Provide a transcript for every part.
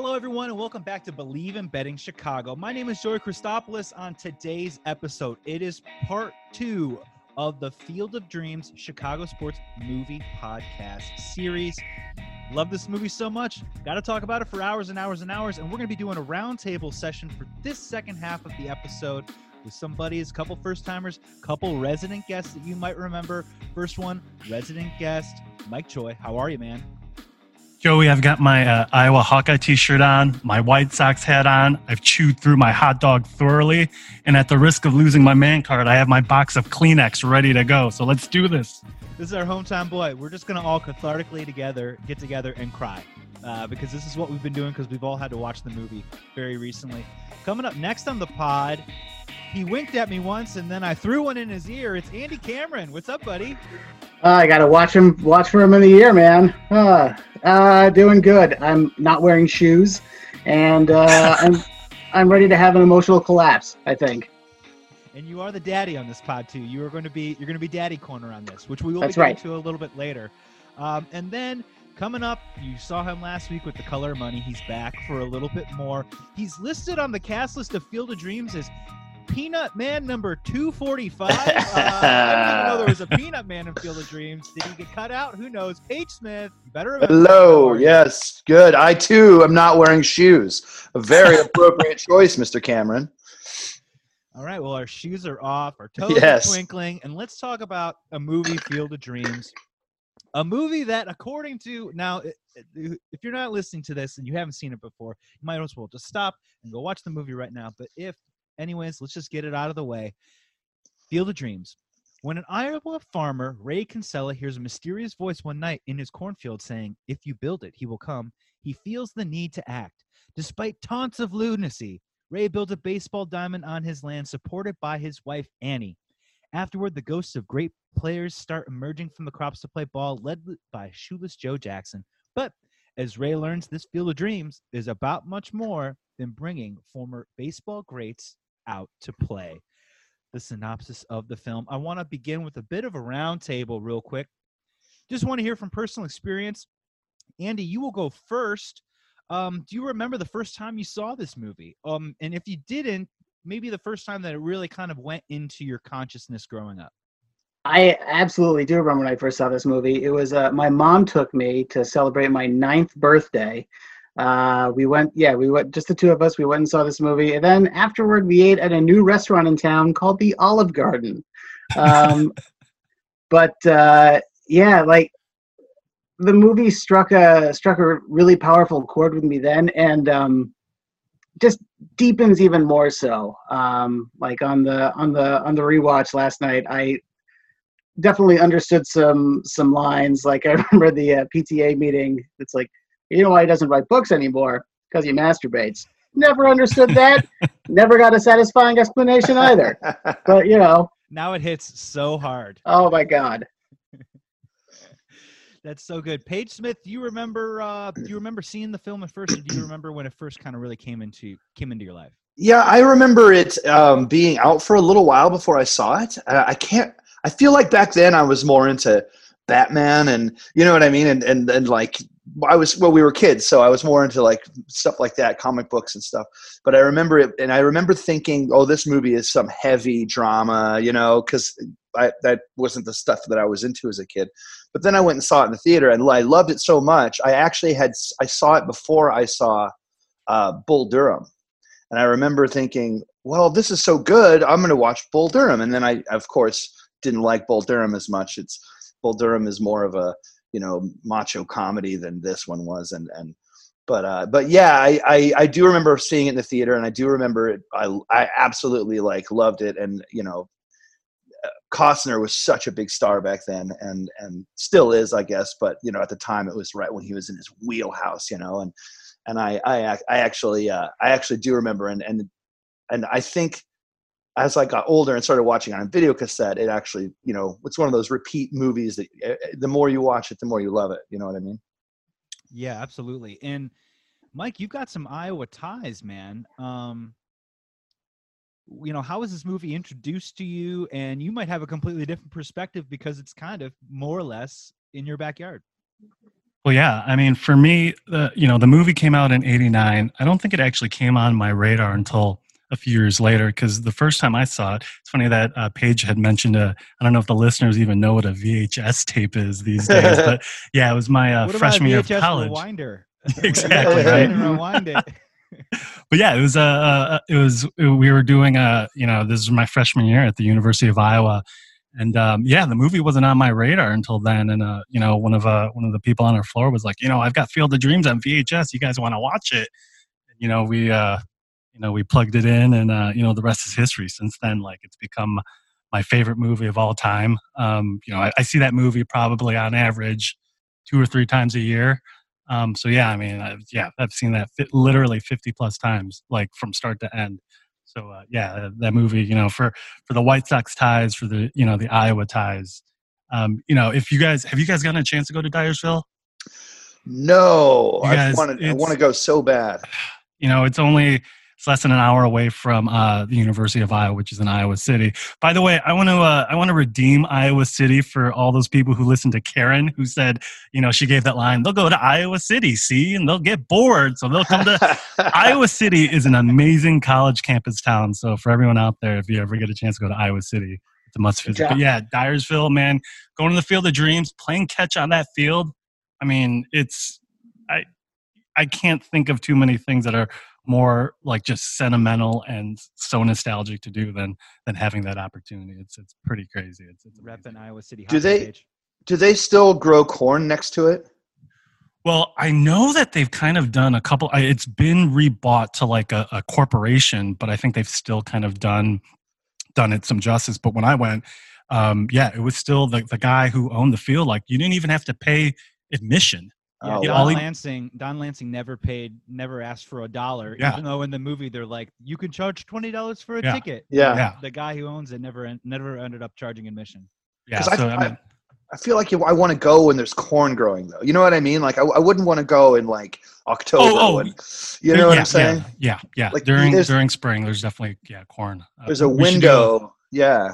Hello, everyone, and welcome back to Believe in Betting Chicago. My name is Joey Christopoulos. On today's episode, it is part two of the Field of Dreams Chicago Sports Movie Podcast series. Love this movie so much. Got to talk about it for hours and hours and hours. And we're going to be doing a roundtable session for this second half of the episode with some buddies, a couple first timers, couple resident guests that you might remember. First one, resident guest, Mike Choi. How are you, man? Joey, I've got my uh, Iowa Hawkeye t shirt on, my White Sox hat on. I've chewed through my hot dog thoroughly. And at the risk of losing my man card, I have my box of Kleenex ready to go. So let's do this. This is our hometown boy. We're just going to all cathartically together get together and cry uh, because this is what we've been doing because we've all had to watch the movie very recently. Coming up next on the pod, he winked at me once and then I threw one in his ear. It's Andy Cameron. What's up, buddy? Uh, I gotta watch him. Watch for him in the year, man. Uh, uh, doing good. I'm not wearing shoes, and uh, I'm I'm ready to have an emotional collapse. I think. And you are the daddy on this pod too. You are going to be you're going to be daddy corner on this, which we will That's be getting right. to a little bit later. Um, and then coming up, you saw him last week with the color money. He's back for a little bit more. He's listed on the cast list of Field of Dreams as Peanut Man number 245. Uh, I didn't even know there was a Peanut Man in Field of Dreams. Did he get cut out? Who knows? Paige Smith, you better remember. How Hello. Yes. Good. I too am not wearing shoes. A very appropriate choice, Mr. Cameron. All right. Well, our shoes are off, our toes Yes. are twinkling, and let's talk about a movie, Field of Dreams. A movie that, according to now, i- i- if you're not listening to this and you haven't seen it before, you might as well just stop and go watch the movie right now. But if, anyways, let's just get it out of the way. Field of Dreams. When an Iowa farmer, Ray Kinsella, hears a mysterious voice one night in his cornfield saying, If you build it, he will come, he feels the need to act. Despite taunts of lunacy, Ray builds a baseball diamond on his land supported by his wife, Annie. Afterward, the ghosts of great players start emerging from the crops to play ball, led by shoeless Joe Jackson. But as Ray learns, this field of dreams is about much more than bringing former baseball greats out to play. The synopsis of the film. I want to begin with a bit of a roundtable, real quick. Just want to hear from personal experience. Andy, you will go first. Um, do you remember the first time you saw this movie? Um, and if you didn't, maybe the first time that it really kind of went into your consciousness growing up. I absolutely do remember when I first saw this movie. It was uh, my mom took me to celebrate my ninth birthday. Uh, we went, yeah, we went just the two of us. We went and saw this movie, and then afterward, we ate at a new restaurant in town called the Olive Garden. Um, but uh, yeah, like the movie struck a struck a really powerful chord with me then, and um, just deepens even more so. Um, like on the on the on the rewatch last night, I definitely understood some some lines. Like I remember the uh, PTA meeting. It's like, you know why he doesn't write books anymore? Because he masturbates. Never understood that. Never got a satisfying explanation either. But you know, Now it hits so hard. oh my god. That's so good. Paige Smith, do you remember uh do you remember seeing the film at first or do you remember when it first kind of really came into came into your life? Yeah, I remember it um, being out for a little while before I saw it. I, I can't. I feel like back then I was more into Batman, and you know what I mean, and and and like I was well, we were kids, so I was more into like stuff like that, comic books and stuff. But I remember it, and I remember thinking, oh, this movie is some heavy drama, you know, because that wasn't the stuff that I was into as a kid. But then I went and saw it in the theater, and I loved it so much. I actually had I saw it before I saw uh, Bull Durham. And I remember thinking, well, this is so good. I'm going to watch Bull Durham. And then I, of course, didn't like Bull Durham as much. It's Bull Durham is more of a, you know, macho comedy than this one was. And, and, but, uh, but yeah, I, I, I do remember seeing it in the theater and I do remember it. I, I absolutely like loved it. And, you know, uh, Costner was such a big star back then and, and still is, I guess. But, you know, at the time it was right when he was in his wheelhouse, you know, and, and I, I, I actually, uh, I actually do remember, and and and I think as I got older and started watching on video cassette, it actually, you know, it's one of those repeat movies that uh, the more you watch it, the more you love it. You know what I mean? Yeah, absolutely. And Mike, you've got some Iowa ties, man. Um, you know, how was this movie introduced to you? And you might have a completely different perspective because it's kind of more or less in your backyard. Well, yeah. I mean, for me, the you know the movie came out in '89. I don't think it actually came on my radar until a few years later because the first time I saw it, it's funny that uh, Paige had mentioned a. I don't know if the listeners even know what a VHS tape is these days, but yeah, it was my uh, freshman year of VHS college. Rewinder? Exactly, right. Rewind it. but yeah, it was uh, uh it was we were doing a you know this is my freshman year at the University of Iowa, and um, yeah, the movie wasn't on my radar until then. And uh, you know, one of uh one of the people on our floor was like, you know, I've got Field of Dreams on VHS. You guys want to watch it? You know, we uh you know we plugged it in, and uh, you know the rest is history. Since then, like it's become my favorite movie of all time. Um, you know, I, I see that movie probably on average two or three times a year. Um, so yeah, I mean, I've, yeah, I've seen that fi- literally 50 plus times, like from start to end. So uh, yeah, that, that movie, you know, for for the White Sox ties, for the you know the Iowa ties, um, you know, if you guys have you guys gotten a chance to go to Dyersville? No, I guys. I want to go so bad. You know, it's only it's less than an hour away from uh, the University of Iowa, which is in Iowa City. By the way, I want to uh, I want to redeem Iowa City for all those people who listened to Karen, who said, you know, she gave that line, they'll go to Iowa City, see, and they'll get bored, so they'll come to Iowa City is an amazing college campus town. So for everyone out there, if you ever get a chance to go to Iowa City, it's a must visit. But yeah, Dyersville, man, going to the Field of Dreams, playing catch on that field. I mean, it's I I can't think of too many things that are more like just sentimental and so nostalgic to do than than having that opportunity. It's it's pretty crazy. It's, it's amazing. Repping Iowa City. Do they- Paige. Do they still grow corn next to it? Well, I know that they've kind of done a couple. I- It's been rebought to like a, a corporation, but I think they've still kind of done done it some justice. But when I went, um, yeah, it was still the the guy who owned the field. Like you didn't even have to pay admission. Yeah, Oh, Don all Lansing. Don Lansing never paid, never asked for a dollar. Yeah. Even though in the movie they're like, you can charge twenty dollars for a Yeah. ticket. Yeah. Yeah, The guy who owns it never, never ended up charging admission. yeah. 'Cause I- So I, I- mean, I feel like I want to go when there's corn growing, though. You know what I mean? Like I, I wouldn't want to go in like October. Oh, oh, when, you know what I'm saying? Yeah, yeah. yeah. Like, during during spring, there's definitely yeah corn. Uh, There's a we should do window. Yeah.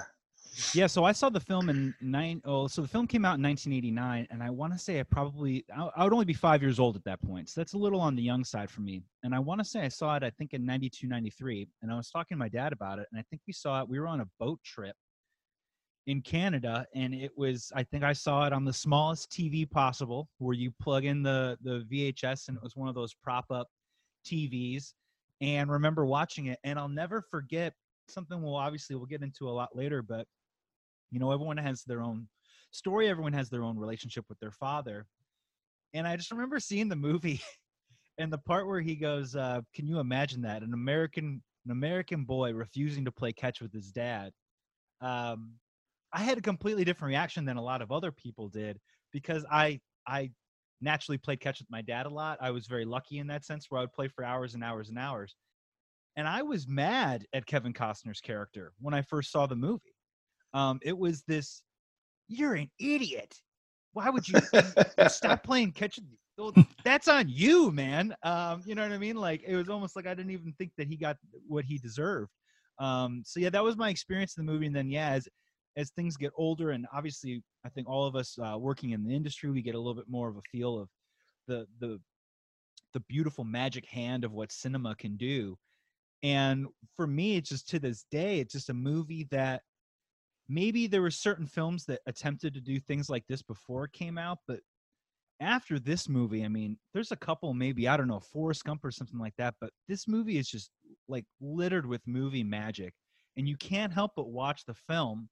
Yeah, so I saw the film in nine oh, so the film came out in 1989, and I want to say I probably I, I would only be five years old at that point, so that's a little on the young side for me. And I want to say I saw it, I think in 92, 93, and I was talking to my dad about it, and I think we saw it. We were on a boat trip in Canada, and it was I think I saw it on the smallest TV possible, where you plug in the the VHS, and it was one of those prop up TVs. And remember watching it, and I'll never forget something. We'll obviously we'll get into a lot later, but you know everyone has their own story everyone has their own relationship with their father. And i just remember seeing the movie and the part where he goes uh, can you imagine that? An american an american boy refusing to play catch with his dad. Um, i had a completely different reaction than a lot of other people did because i i naturally played catch with my dad a lot. I was very lucky in that sense where i would play for hours and hours and hours. And i was mad at kevin costner's character when i first saw the movie um, it was this you're an idiot. Why would you stop playing catch well, that's on you man. Um, you know what i mean? Like it was almost like i didn't even think that he got what he deserved. Um, so yeah that was my experience in the movie. And then yeah as as things get older and obviously i think all of us uh, working in the industry we get a little bit more of a feel of the the the beautiful magic hand of what cinema can do. And for me it's just to this day it's just a movie that maybe there were certain films that attempted to do things like this before it came out, but after this movie, I mean, there's a couple maybe I don't know, Forrest Gump or something like that, but this movie is just like littered with movie magic, and you can't help but watch the film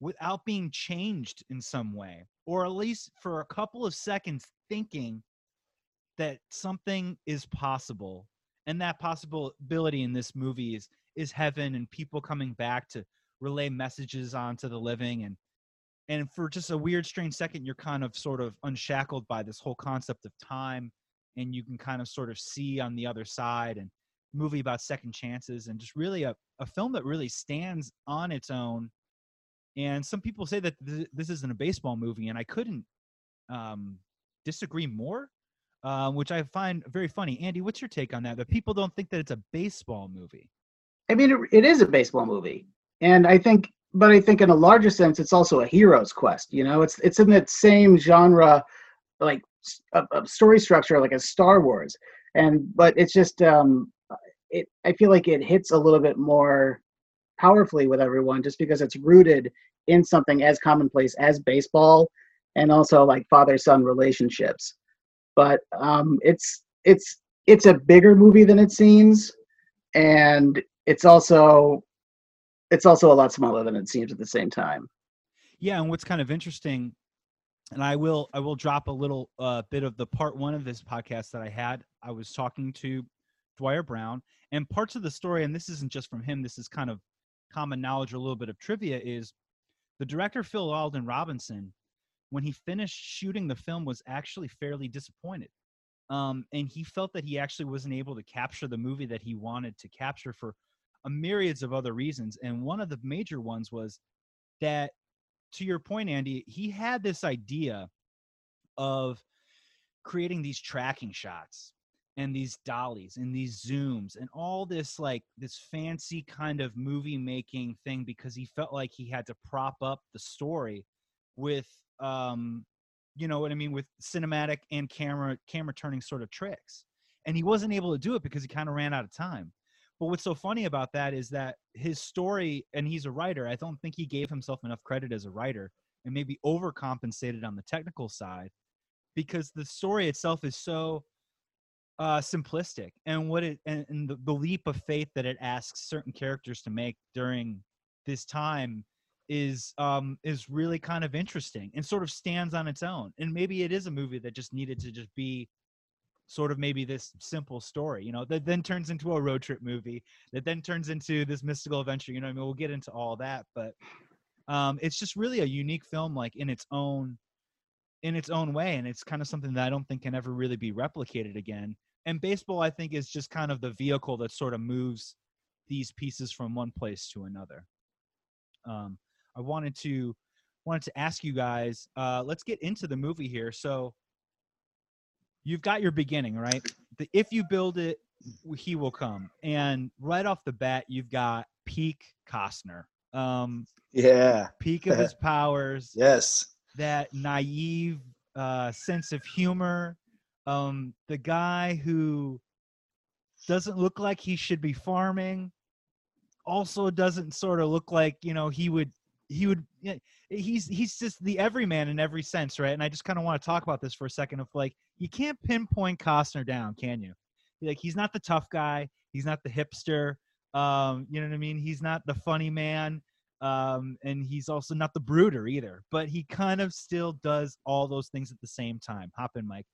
without being changed in some way, or at least for a couple of seconds thinking that something is possible, and that possibility in this movie is is heaven and people coming back to relay messages onto the living and and for just a weird strange second you're kind of sort of unshackled by this whole concept of time and you can kind of sort of see on the other side and movie about second chances and just really a, a film that really stands on its own. And some people say that th- this isn't a baseball movie and i couldn't um, disagree more um, which i find very funny. Andy what's your take on that? That people don't think that it's a baseball movie. I mean, it, it is a baseball movie, and I think, but I think in a larger sense, it's also a hero's quest. You know, it's it's in that same genre, like a, a story structure like a Star Wars, and but it's just um, it. I feel like it hits a little bit more powerfully with everyone just because it's rooted in something as commonplace as baseball and also like father son relationships but um it's it's it's a bigger movie than it seems and it's also it's also a lot smaller than it seems at the same time Yeah, and what's kind of interesting, and I will I will drop a little uh, bit of the part one of this podcast that I had. I was talking to Dwier Brown, and parts of the story, and this isn't just from him. This is kind of common knowledge or a little bit of trivia. Is the director Phil Alden Robinson, when he finished shooting the film, was actually fairly disappointed. Um, and he felt that he actually wasn't able to capture the movie that he wanted to capture for a myriads of other reasons. And one of the major ones was that to your point, Andy, he had this idea of creating these tracking shots and these dollies and these zooms and all this like this fancy kind of movie making thing because he felt like he had to prop up the story with um you know what i mean with cinematic and camera camera turning sort of tricks and he wasn't able to do it because he kind of ran out of time but what's so funny about that is that his story, and he's a writer, I don't think he gave himself enough credit as a writer and maybe overcompensated on the technical side because the story itself is so uh, simplistic and what it and, and the, the leap of faith that it asks certain characters to make during this time is um is really kind of interesting and sort of stands on its own. And maybe it is a movie that just needed to just be sort of maybe this simple story, you know, that then turns into a road trip movie, that then turns into this mystical adventure. You know, I mean, we'll get into all that, but um, it's just really a unique film, like in its own in its own way, and it's kind of something that I don't think can ever really be replicated again. And baseball, I think, is just kind of the vehicle that sort of moves these pieces from one place to another. Um, I wanted to wanted to ask you guys. Uh, let's get into the movie here. So you've got your beginning, right? The, if you build it, he will come. And right off the bat, you've got peak Costner. Um, Yeah. peak of his powers, Yes. that naive uh, sense of humor. Um, the guy who doesn't look like he should be farming, also doesn't sort of look like you know he would he would he's he's just the everyman in every sense right? And i just kind of want to talk about this for a second of like you can't pinpoint costner down can you? Like he's not the tough guy he's not the hipster um you know what i mean? He's not the funny man um and he's also not the brooder either but he kind of still does all those things at the same time. Hop in mike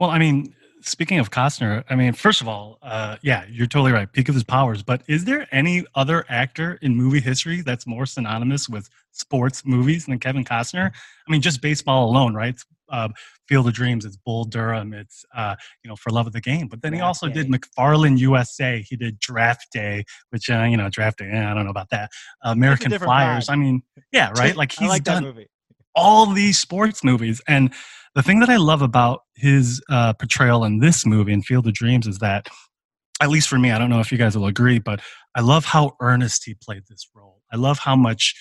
Well, I mean, speaking of Costner, I mean, first of all, uh, yeah, you're totally right. Peak of his powers. But is there any other actor in movie history that's more synonymous with sports movies than Kevin Costner? I mean, just baseball alone, right? Uh, Field of Dreams. It's Bull Durham. It's uh, you know For Love of the Game. But then he also did. McFarland USA. He did Draft Day, which uh, you know Draft Day. eh, I don't know about that. Uh, American Flyers. vibe. I mean, yeah, right. Like i he's like that done movie all these sports movies. And the thing that I love about his uh, portrayal in this movie, in Field of Dreams, is that, at least for me, I don't know if you guys will agree, but I love how earnest he played this role. I love how much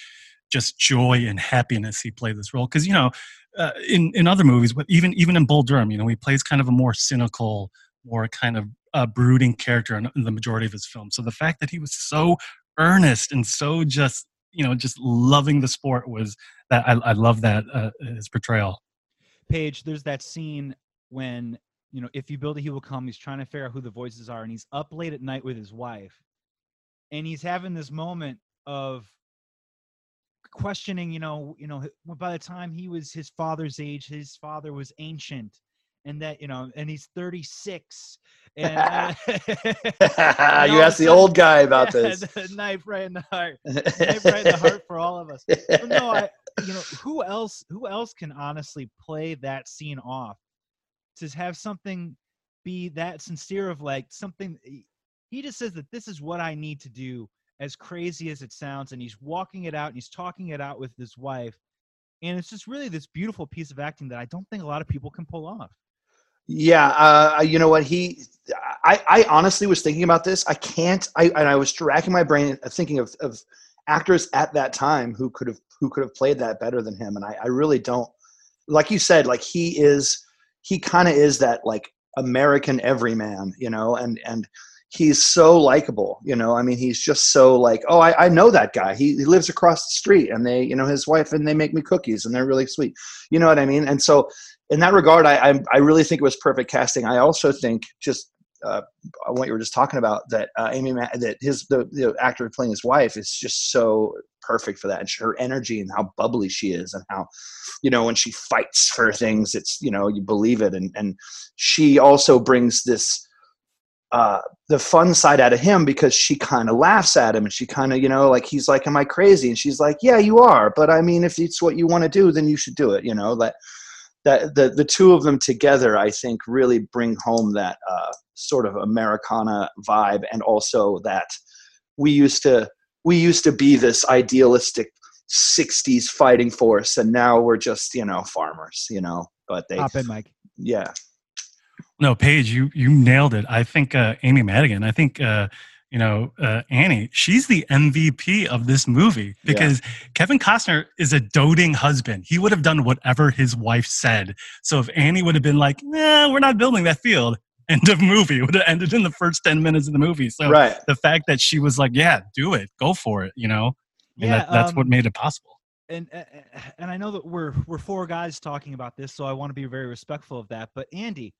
just joy and happiness he played this role. Because you know, uh, in in other movies, but even even in Bull Durham, you know, he plays kind of a more cynical, more kind of uh, brooding character in, in the majority of his films. So the fact that he was so earnest and so just you know just loving the sport was that I, I love that uh, his portrayal. Paige, there's that scene when you know if you build it, he will come. He's trying to figure out who the voices are, and he's up late at night with his wife, and he's having this moment of questioning. You know, you know, by the time he was his father's age, his father was ancient, and that you know, and he's 36. And uh, you all of a asked the old guy about yeah, this. knife right in the heart. Knife right in the heart for all of us. But no, I, you know, who else? Who else can honestly play that scene off to have something be that sincere of like something? He just says that this is what I need to do, as crazy as it sounds, and he's walking it out and he's talking it out with his wife, and it's just really this beautiful piece of acting that I don't think a lot of people can pull off. Yeah, uh, you know what? He, I, I honestly was thinking about this. I can't. I and I was racking my brain uh, thinking of, of actors at that time who could have who could have played that better than him. And I, I really don't. Like you said, like he is he kind of is that like American everyman, you know, and and he's so likable, you know. I mean, he's just so like, oh, I, I know that guy. He, he lives across the street, and they, you know, his wife and they make me cookies, and they're really sweet. You know what I mean? And so, in that regard, I I, I really think it was perfect casting. I also think just uh, what you were just talking about that uh, Amy Ma- that his the, the actor playing his wife is just so perfect for that and her energy and how bubbly she is and how you know when she fights for things it's you know you believe it and and she also brings this uh the fun side out of him because she kind of laughs at him and she kind of you know like he's like am i crazy and she's like yeah you are but i mean if it's what you want to do then you should do it you know that that the the two of them together i think really bring home that uh sort of americana vibe and also that we used to we used to be this idealistic 60s fighting force and now we're just you know farmers you know but they Hop in, Mike. yeah No, Paige, you you nailed it. I think uh, Amy Madigan. I think uh, you know uh, Annie. She's the MVP of this movie because Kevin Costner is a doting husband. He would have done whatever his wife said. So if Annie would have been like, "Nah, we're not building that field," end of movie it would have ended in the first ten minutes of the movie. So right the fact that she was like, "Yeah, do it, go for it," you know, and Yeah, that, that's um, what made it possible. and uh, and I know that we're we're four guys talking about this, so I want to be very respectful of that. But Andy,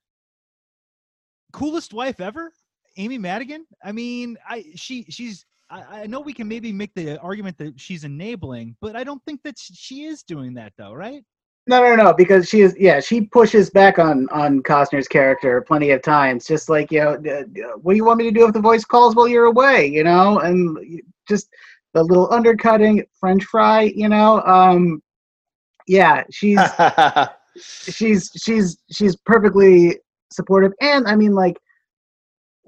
coolest wife ever, Amy Madigan. I mean, I she she's. I, I know we can maybe make the argument that she's enabling, but I don't think that she is doing that though, right? No, no, no, because she is. Yeah, she pushes back on on Costner's character plenty of times. Just like you know, d- d- what do you want me to do if the voice calls while you're away? You know, and just the little undercutting French fry. You know, um, yeah, she's she's she's she's perfectly supportive, and I mean, like,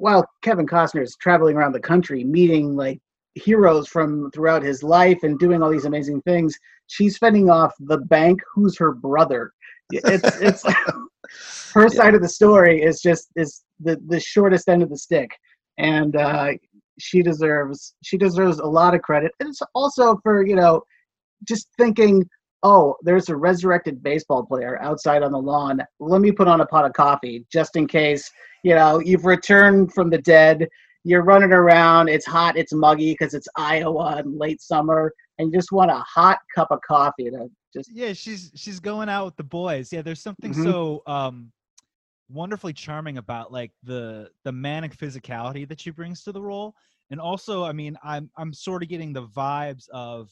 while Kevin Costner is traveling around the country meeting like heroes from throughout his life and doing all these amazing things, she's fending off the bank, who's her brother. It's it's her side of the story is just is the the shortest end of the stick, and uh, she deserves she deserves a lot of credit. And it's also for you know just thinking oh, there's a resurrected baseball player outside on the lawn. Let me put on a pot of coffee just in case, you know, you've returned from the dead. You're running around. It's hot. It's muggy because it's Iowa in late summer, and you just want a hot cup of coffee to just. Yeah, she's she's going out with the boys. Yeah, there's something Mhm. so um wonderfully charming about like the the manic physicality that she brings to the role. And also, I mean, I'm I'm sort of getting the vibes of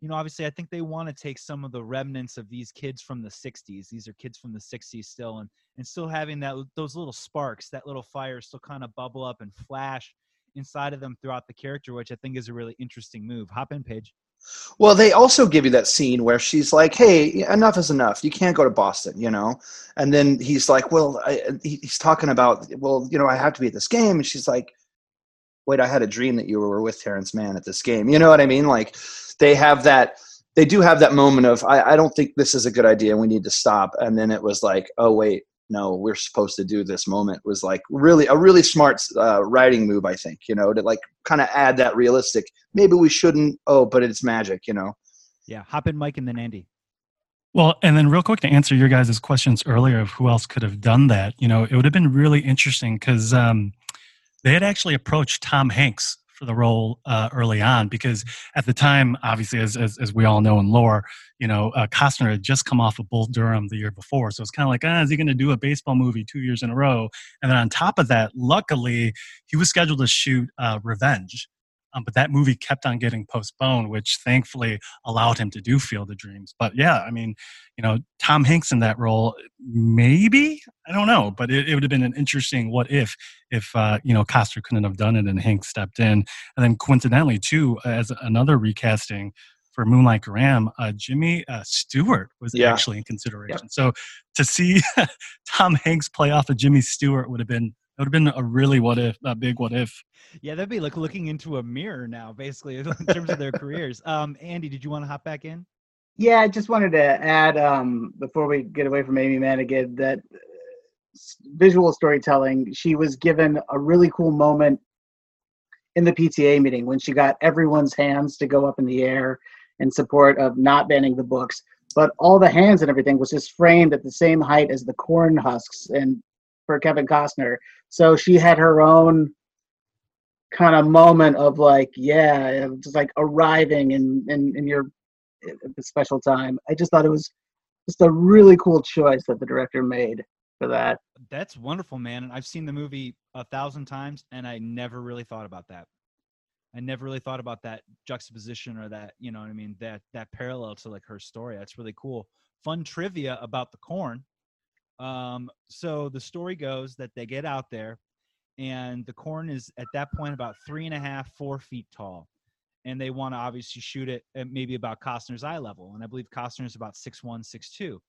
you know, obviously I think they want to take some of the remnants of these kids from the 60s. These are kids from the 60s still and and still having that those little sparks, that little fire still kind of bubble up and flash inside of them throughout the character, which I think is a really interesting move. Hop in, Paige. Well, they also give you that scene where she's like, "Hey, enough is enough. You can't go to Boston," you know. And then he's like, "Well," I, he's talking about, "Well, you know, I have to be at this game," and she's like, "Wait, I had a dream that you were with Terrence Mann at this game." You know what I mean? Like, they have that. They do have that moment of, "I, I don't think this is a good idea. We need to stop." And then it was like, "Oh wait, no, we're supposed to do this." Moment was like really a really smart uh, writing move, I think. You know, to like kind of add that realistic. Maybe we shouldn't. Oh, but it's magic. You know. Yeah, hop in, Mike, and then Andy. Well, and then real quick to answer your guys' questions earlier of who else could have done that, you know, it would have been really interesting because um, they had actually approached Tom Hanks for the role uh, early on because at the time, obviously, as, as, as we all know in lore, you know, uh, Costner had just come off of Bull Durham the year before. So it's kind of like, ah, is he going to do a baseball movie two years in a row? And then on top of that, luckily, he was scheduled to shoot uh, Revenge. Um, but that movie kept on getting postponed, which thankfully allowed him to do Field of Dreams. But yeah, I mean, you know, Tom Hanks in that role, maybe I don't know, but it, it would have been an interesting what if if uh, you know Costner couldn't have done it and Hanks stepped in, and then coincidentally too, as another recasting for Moonlight Graham, uh, Jimmy uh, Stewart was Yeah. actually in consideration. So to see Tom Hanks play off of Jimmy Stewart would have been would have been a really what if a big what if. Yeah, that'd be like looking into a mirror now, basically, in terms of their careers. Um, Andy, did you want to hop back in? Yeah, I just wanted to add um, before we get away from Amy Madigan that uh, visual storytelling. She was given a really cool moment in the PTA meeting when she got everyone's hands to go up in the air in support of not banning the books. but all the hands and everything was just framed at the same height as the corn husks and for Kevin Costner. So she had her own kind of moment of like, yeah, just like arriving in in, in your special time. I just thought it was just a really cool choice that the director made for that. That's wonderful, man. And I've seen the movie a thousand times, and I never really thought about that. I never really thought about that juxtaposition or that, you know what I mean, that that parallel to like her story. That's really cool. Fun trivia about the corn. Um, so the story goes that they get out there and the corn is at that point about three and a half, four feet tall. And they want to obviously shoot it at maybe about Costner's eye level. And I believe Costner is about six one, six two.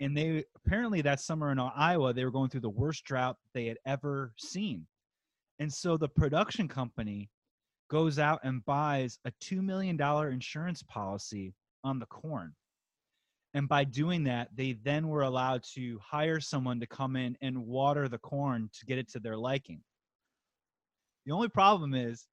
And they apparently that summer in Iowa, they were going through the worst drought they had ever seen. And so the production company goes out and buys a $2 million insurance policy on the corn. And by doing that, they then were allowed to hire someone to come in and water the corn to get it to their liking. The only problem is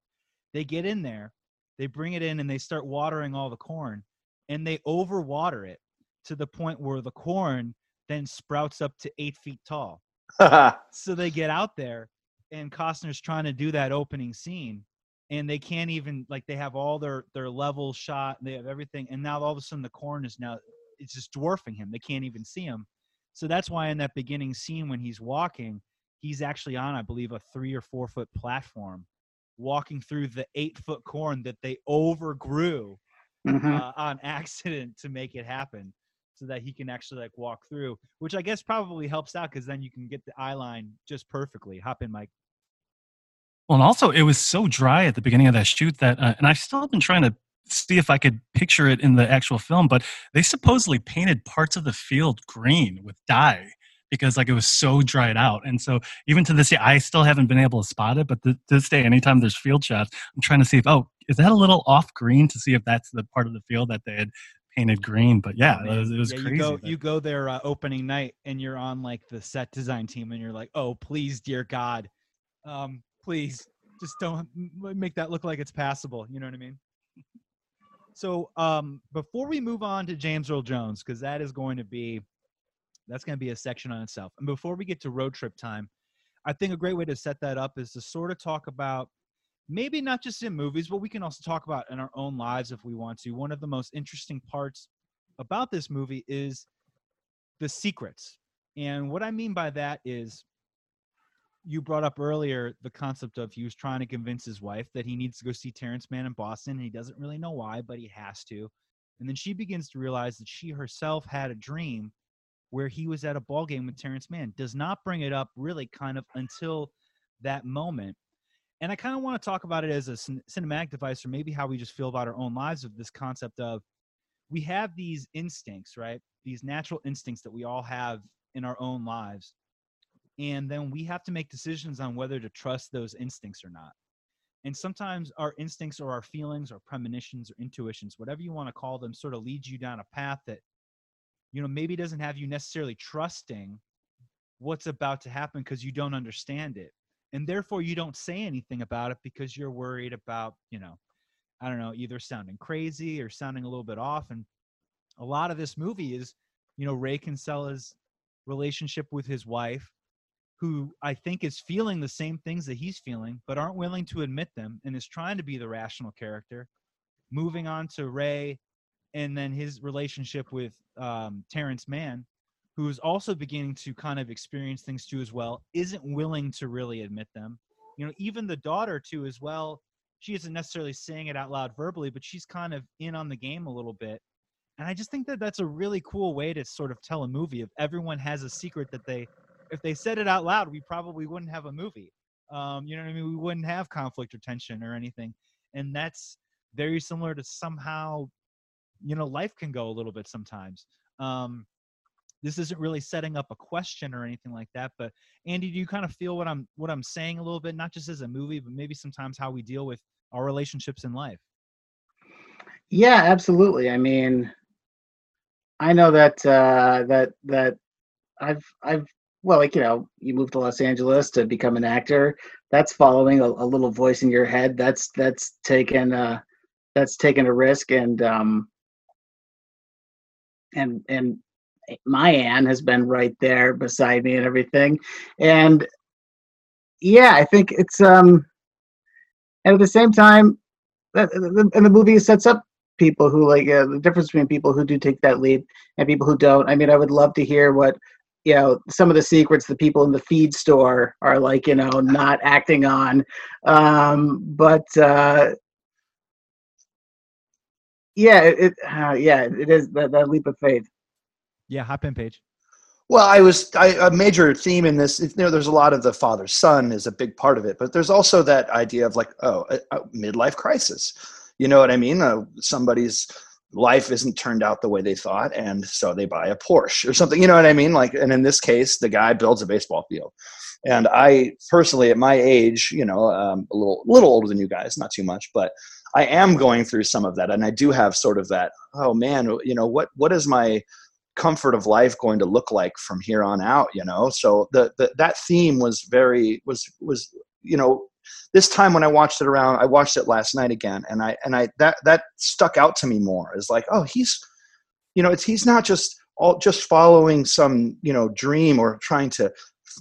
they get in there, they bring it in, and they start watering all the corn, and they overwater it to the point where the corn then sprouts up to eight feet tall. so they get out there, and Costner's trying to do that opening scene, and they can't even like they have all their their level shot, they have everything, and now all of a sudden the corn is now it's just dwarfing him. They can't even see him. So that's why in that beginning scene when he's walking, he's actually on, I believe, a three or four foot platform, walking through the eight foot corn that they overgrew mm-hmm. uh, on accident to make it happen, so that he can actually like walk through. Which I guess probably helps out because then you can get the eye line just perfectly. Hop in, Mike. Well, and also it was so dry at the beginning of that shoot that, uh, and I've still been trying to see if I could picture it in the actual film, but they supposedly painted parts of the field green with dye because like it was so dried out. And so even to this day, I still haven't been able to spot it. But th- this day, anytime there's field shots, I'm trying to see if oh, is that a little off green to see if that's the part of the field that they had painted green. But yeah, it was, it was yeah, crazy. You go, you go there uh, opening night and you're on like the set design team and you're like, oh please, dear God, um, please just don't make that look like it's passable. You know what I mean? So um, before we move on to James Earl Jones, because that is going to be that's going to be a section on itself. And before we get to road trip time, I think a great way to set that up is to sort of talk about maybe not just in movies, but we can also talk about in our own lives if we want to. One of the most interesting parts about this movie is the secrets. And what I mean by that is you brought up earlier the concept of he was trying to convince his wife that he needs to go see Terrence Mann in Boston, and he doesn't really know why, but he has to. And then she begins to realize that she herself had a dream where he was at a ball game with Terrence Mann. Does not bring it up really kind of until that moment. And I kind of want to talk about it as a cinematic device, or maybe how we just feel about our own lives of this concept of we have these instincts, right? These natural instincts that we all have in our own lives and then we have to make decisions on whether to trust those instincts or not. And sometimes our instincts or our feelings or premonitions or intuitions whatever you want to call them sort of leads you down a path that you know maybe doesn't have you necessarily trusting what's about to happen because you don't understand it. And therefore you don't say anything about it because you're worried about you know i don't know either sounding crazy or sounding a little bit off. And a lot of this movie is you know ray kinsella's relationship with his wife who I think is feeling the same things that he's feeling, but aren't willing to admit them and is trying to be the rational character. Moving on to Ray and then his relationship with um, Terrence Mann, who is also beginning to kind of experience things too as well, isn't willing to really admit them. You know, even the daughter too as well. She isn't necessarily saying it out loud verbally, but she's kind of in on the game a little bit. And I just think that that's a really cool way to sort of tell a movie if everyone has a secret that they if they said it out loud, we probably wouldn't have a movie. Um, you know what I mean? We wouldn't have conflict or tension or anything. And that's very similar to somehow, you know, life can go a little bit sometimes. Um, this isn't really setting up a question or anything like that. But Andy, do you kind of feel what I'm what I'm saying a little bit, not just as a movie, but maybe sometimes how we deal with our relationships in life? Yeah, absolutely. I mean, I know that uh, that that I've I've well, like you know, you move to Los Angeles to become an actor. That's following a, a little voice in your head. That's that's taken uh, that's taken a risk, and um, and and my Anne has been right there beside me and everything. And yeah, I think it's um and at the same time and the movie sets up people who like uh, the difference between people who do take that leap and people who don't. I mean, I would love to hear what you know some of the secrets the people in the feed store are like you know not acting on um but uh yeah it uh, yeah it is that, that leap of faith Yeah, hop in, Paige. Well, I was I, a major theme in this. You know, there's a lot of the father son is a big part of it, but there's also that idea of like, oh, a, a midlife crisis. You know what I mean? Uh, somebody's life isn't turned out the way they thought, and so they buy a Porsche or something. You know what I mean? Like, and in this case, the guy builds a baseball field. And I personally, at my age, you know, um, a little little older than you guys, not too much, but I am going through some of that, and I do have sort of that. Oh man, you know what? What is my comfort of life going to look like from here on out you know so the, the that theme was very was was you know this time when i watched it around i watched it last night again and i and i that that stuck out to me more. Is like oh he's you know it's he's not just all just following some you know dream or trying to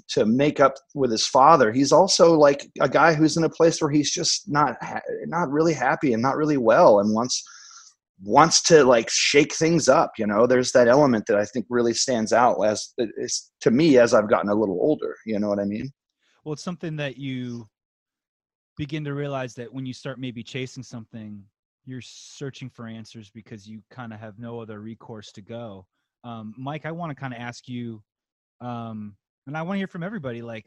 to make up with his father. He's also like a guy who's in a place where he's just not ha- not really happy and not really well and wants wants to like shake things up you know? There's that element that i think really stands out as to me as i've gotten a little older you know what i mean? Well, it's something that you begin to realize that when you start maybe chasing something, you're searching for answers because you kind of have no other recourse to go. Um, Mike, I want to kind of ask you, um, and I want to hear from everybody. Like,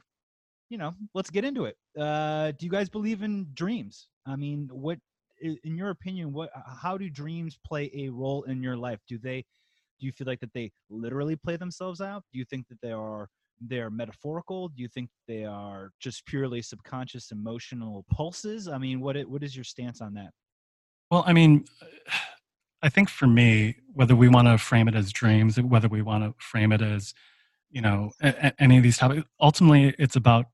you know, let's get into it. Uh, do you guys believe in dreams? I mean, what, in your opinion, what, how do dreams play a role in your life? Do they, do you feel like that they literally play themselves out? Do you think that they are they're metaphorical? Do you think they are just purely subconscious emotional pulses? I mean, what i- what is your stance on that? Well, I mean, I think for me, whether we want to frame it as dreams, whether we want to frame it as, you know, a- any of these topics, ultimately it's about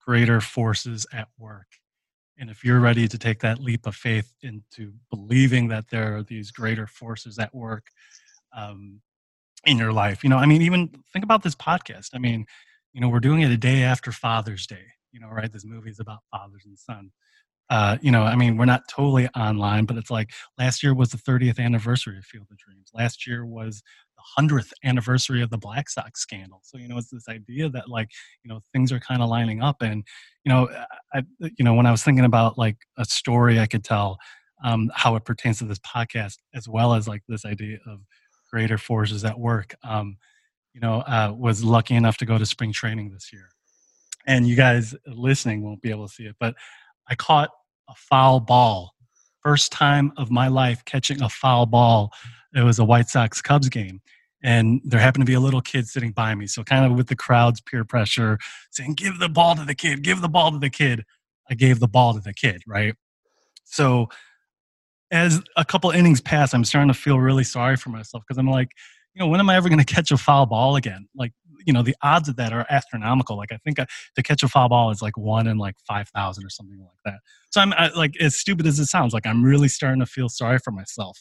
greater forces at work. And if you're ready to take that leap of faith into believing that there are these greater forces at work um, in your life, you know, I mean, even think about this podcast. I mean, you know, we're doing it a day after Father's Day, you know, right? This movie is about fathers and sons uh, you know, I mean, we're not totally online, but it's like last year was the 30th anniversary of Field of Dreams. Last year was the 100th anniversary of the Black Sox scandal. So, you know, it's this idea that like, you know, things are kind of lining up. And, you know, I, you know, when I was thinking about like a story I could tell, um, how it pertains to this podcast, as well as like this idea of greater forces at work, um, you know, uh, was lucky enough to go to spring training this year. And you guys listening won't be able to see it, but I caught a foul ball. First time of my life catching a foul ball. It was a White Sox Cubs game. And there happened to be a little kid sitting by me. So, kind of with the crowd's peer pressure, saying, Give the ball to the kid, give the ball to the kid. I gave the ball to the kid, right? So, as a couple innings pass, I'm starting to feel really sorry for myself because I'm like, you know, when am I ever going to catch a foul ball again? Like, you know, the odds of that are astronomical. Like, I think I, to catch a foul ball is like one in like 5,000 or something like that. So I'm I, like, as stupid as it sounds, like I'm really starting to feel sorry for myself.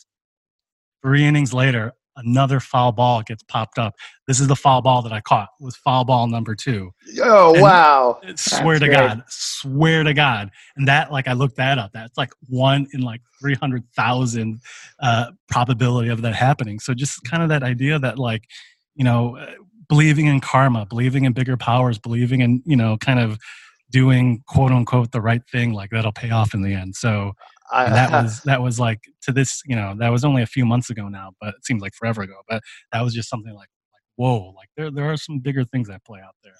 Three innings later, another foul ball gets popped up. This is the foul ball that I caught. It was foul ball number two. oh And- wow swear to great. God, swear to God. And that, like, I looked that up. That's like one in like 300,000 uh, probability of that happening. So just kind of that idea that, like, you know, uh, believing in karma, believing in bigger powers, believing in, you know, kind of doing quote unquote the right thing, like that'll pay off in the end. So I, that was, that was like to this, you know, that was only a few months ago now, but it seems like forever ago. But that was just something like, like whoa, like there, there are some bigger things that play out there.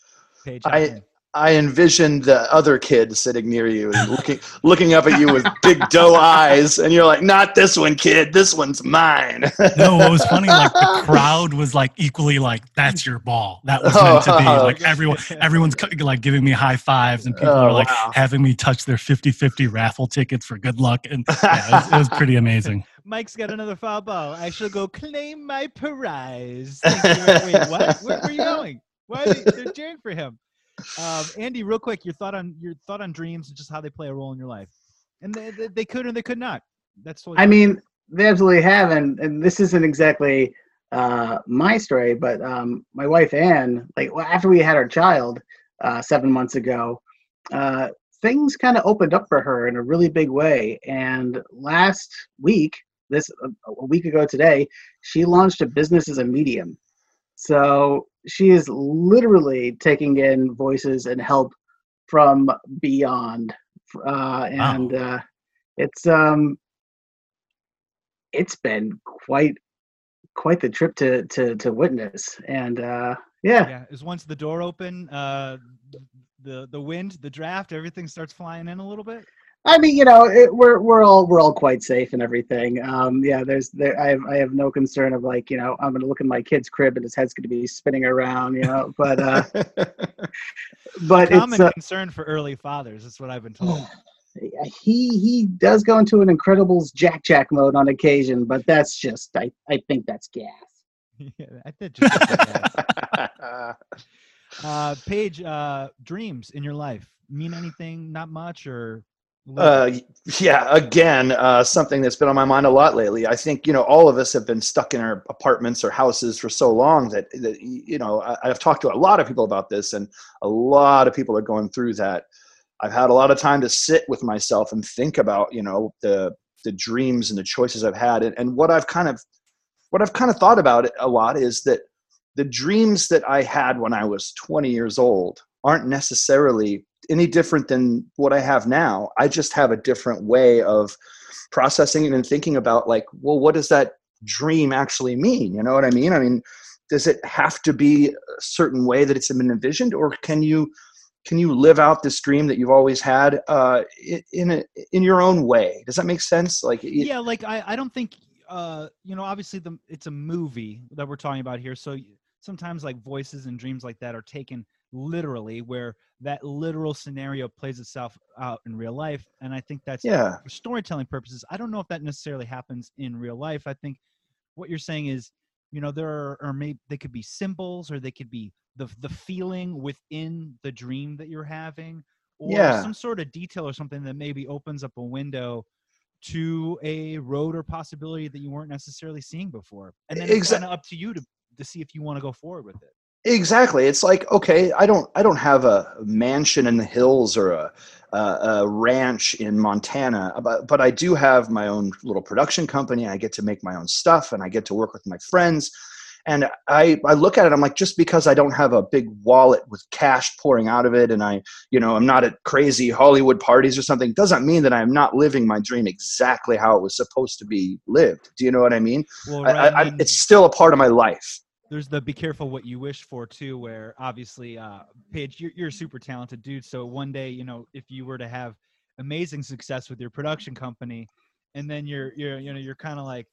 Paige, I- hop in. I envisioned the other kid sitting near you and looking looking up at you with big doe eyes, and you're like, "Not this one, kid. This one's mine." no, what was funny, like the crowd was like equally like, "That's your ball." That was meant to be. Oh. Like everyone, everyone's like giving me high fives, and people Oh, are like wow. having me touch their 50-50 raffle tickets for good luck, and yeah, it, was, it was pretty amazing. Mike's got another foul ball. I shall go claim my prize. Thank you very- Wait, what? Where, where are you going? Why are they, they're cheering for him? Um, Andy, real quick, your thought on your thought on dreams and just how they play a role in your life. And they, they, they could and they could not. That's totally I mean, they absolutely have, and, and this isn't exactly uh, my story, but um, my wife Anne, like well, after we had our child uh, seven months ago, uh, things kind of opened up for her in a really big way. And last week, this a week ago today, she launched a business as a medium. So she is literally taking in voices and help from beyond, uh, and wow. uh, it's um, it's been quite quite the trip to to to witness. And uh, yeah, yeah, is once the door open, uh, the the wind, the draft, everything starts flying in a little bit. I mean, you know, it, we're we're all we're all quite safe and everything. Um, yeah, there's there. I have I have no concern of like you know I'm gonna look in my kid's crib and his head's gonna be spinning around. You know, but uh, but common it's, uh, concern for early fathers. That's what I've been told. He he does go into an Incredibles Jack Jack mode on occasion, but that's just I I think that's gas. yeah, I think just gas. uh, Paige, uh, dreams in your life mean anything? Not much, or uh, yeah, again, uh, something that's been on my mind a lot lately. I think you know all of us have been stuck in our apartments or houses for so long that, that you know I, I've talked to a lot of people about this, and a lot of people are going through that. I've had a lot of time to sit with myself and think about you know the the dreams and the choices I've had, and, and what I've kind of what I've kind of thought about a lot is that the dreams that I had when I was 20 years old aren't necessarily any different than what I have now. I just have a different way of processing it and thinking about like, well, what does that dream actually mean? You know what I mean? I mean, does it have to be a certain way that it's been envisioned, or can you can you live out this dream that you've always had uh, in a, in your own way? Does that make sense? Like, it, yeah, like I, I don't think uh, you know. Obviously, the it's a movie that we're talking about here, so sometimes like voices and dreams like that are taken literally where that literal scenario plays itself out in real life and i think that's yeah. for storytelling purposes. I don't know if that necessarily happens in real life. I think what you're saying is you know there are or maybe they could be symbols or they could be the the feeling within the dream that you're having or yeah. some sort of detail or something that maybe opens up a window to a road or possibility that you weren't necessarily seeing before and then it's kind of up to you to to see if you want to go forward with it exactly. It's like okay i don't i don't have a mansion in the hills or a, a, a, ranch in montana uh, but, but i do have my own little production company. I get to make my own stuff and i get to work with my friends. And I, I look at it i'm like just because i don't have a big wallet with cash pouring out of it and i you know i'm not at crazy hollywood parties or something doesn't mean that i'm not living my dream exactly how it was supposed to be lived. Do you know what i mean, well, right, I, I, it's still a part of my life there's the be careful what you wish for too where obviously uh paige you're, you're a super talented dude so one day you know if you were to have amazing success with your production company and then you're you're you know you're kind of like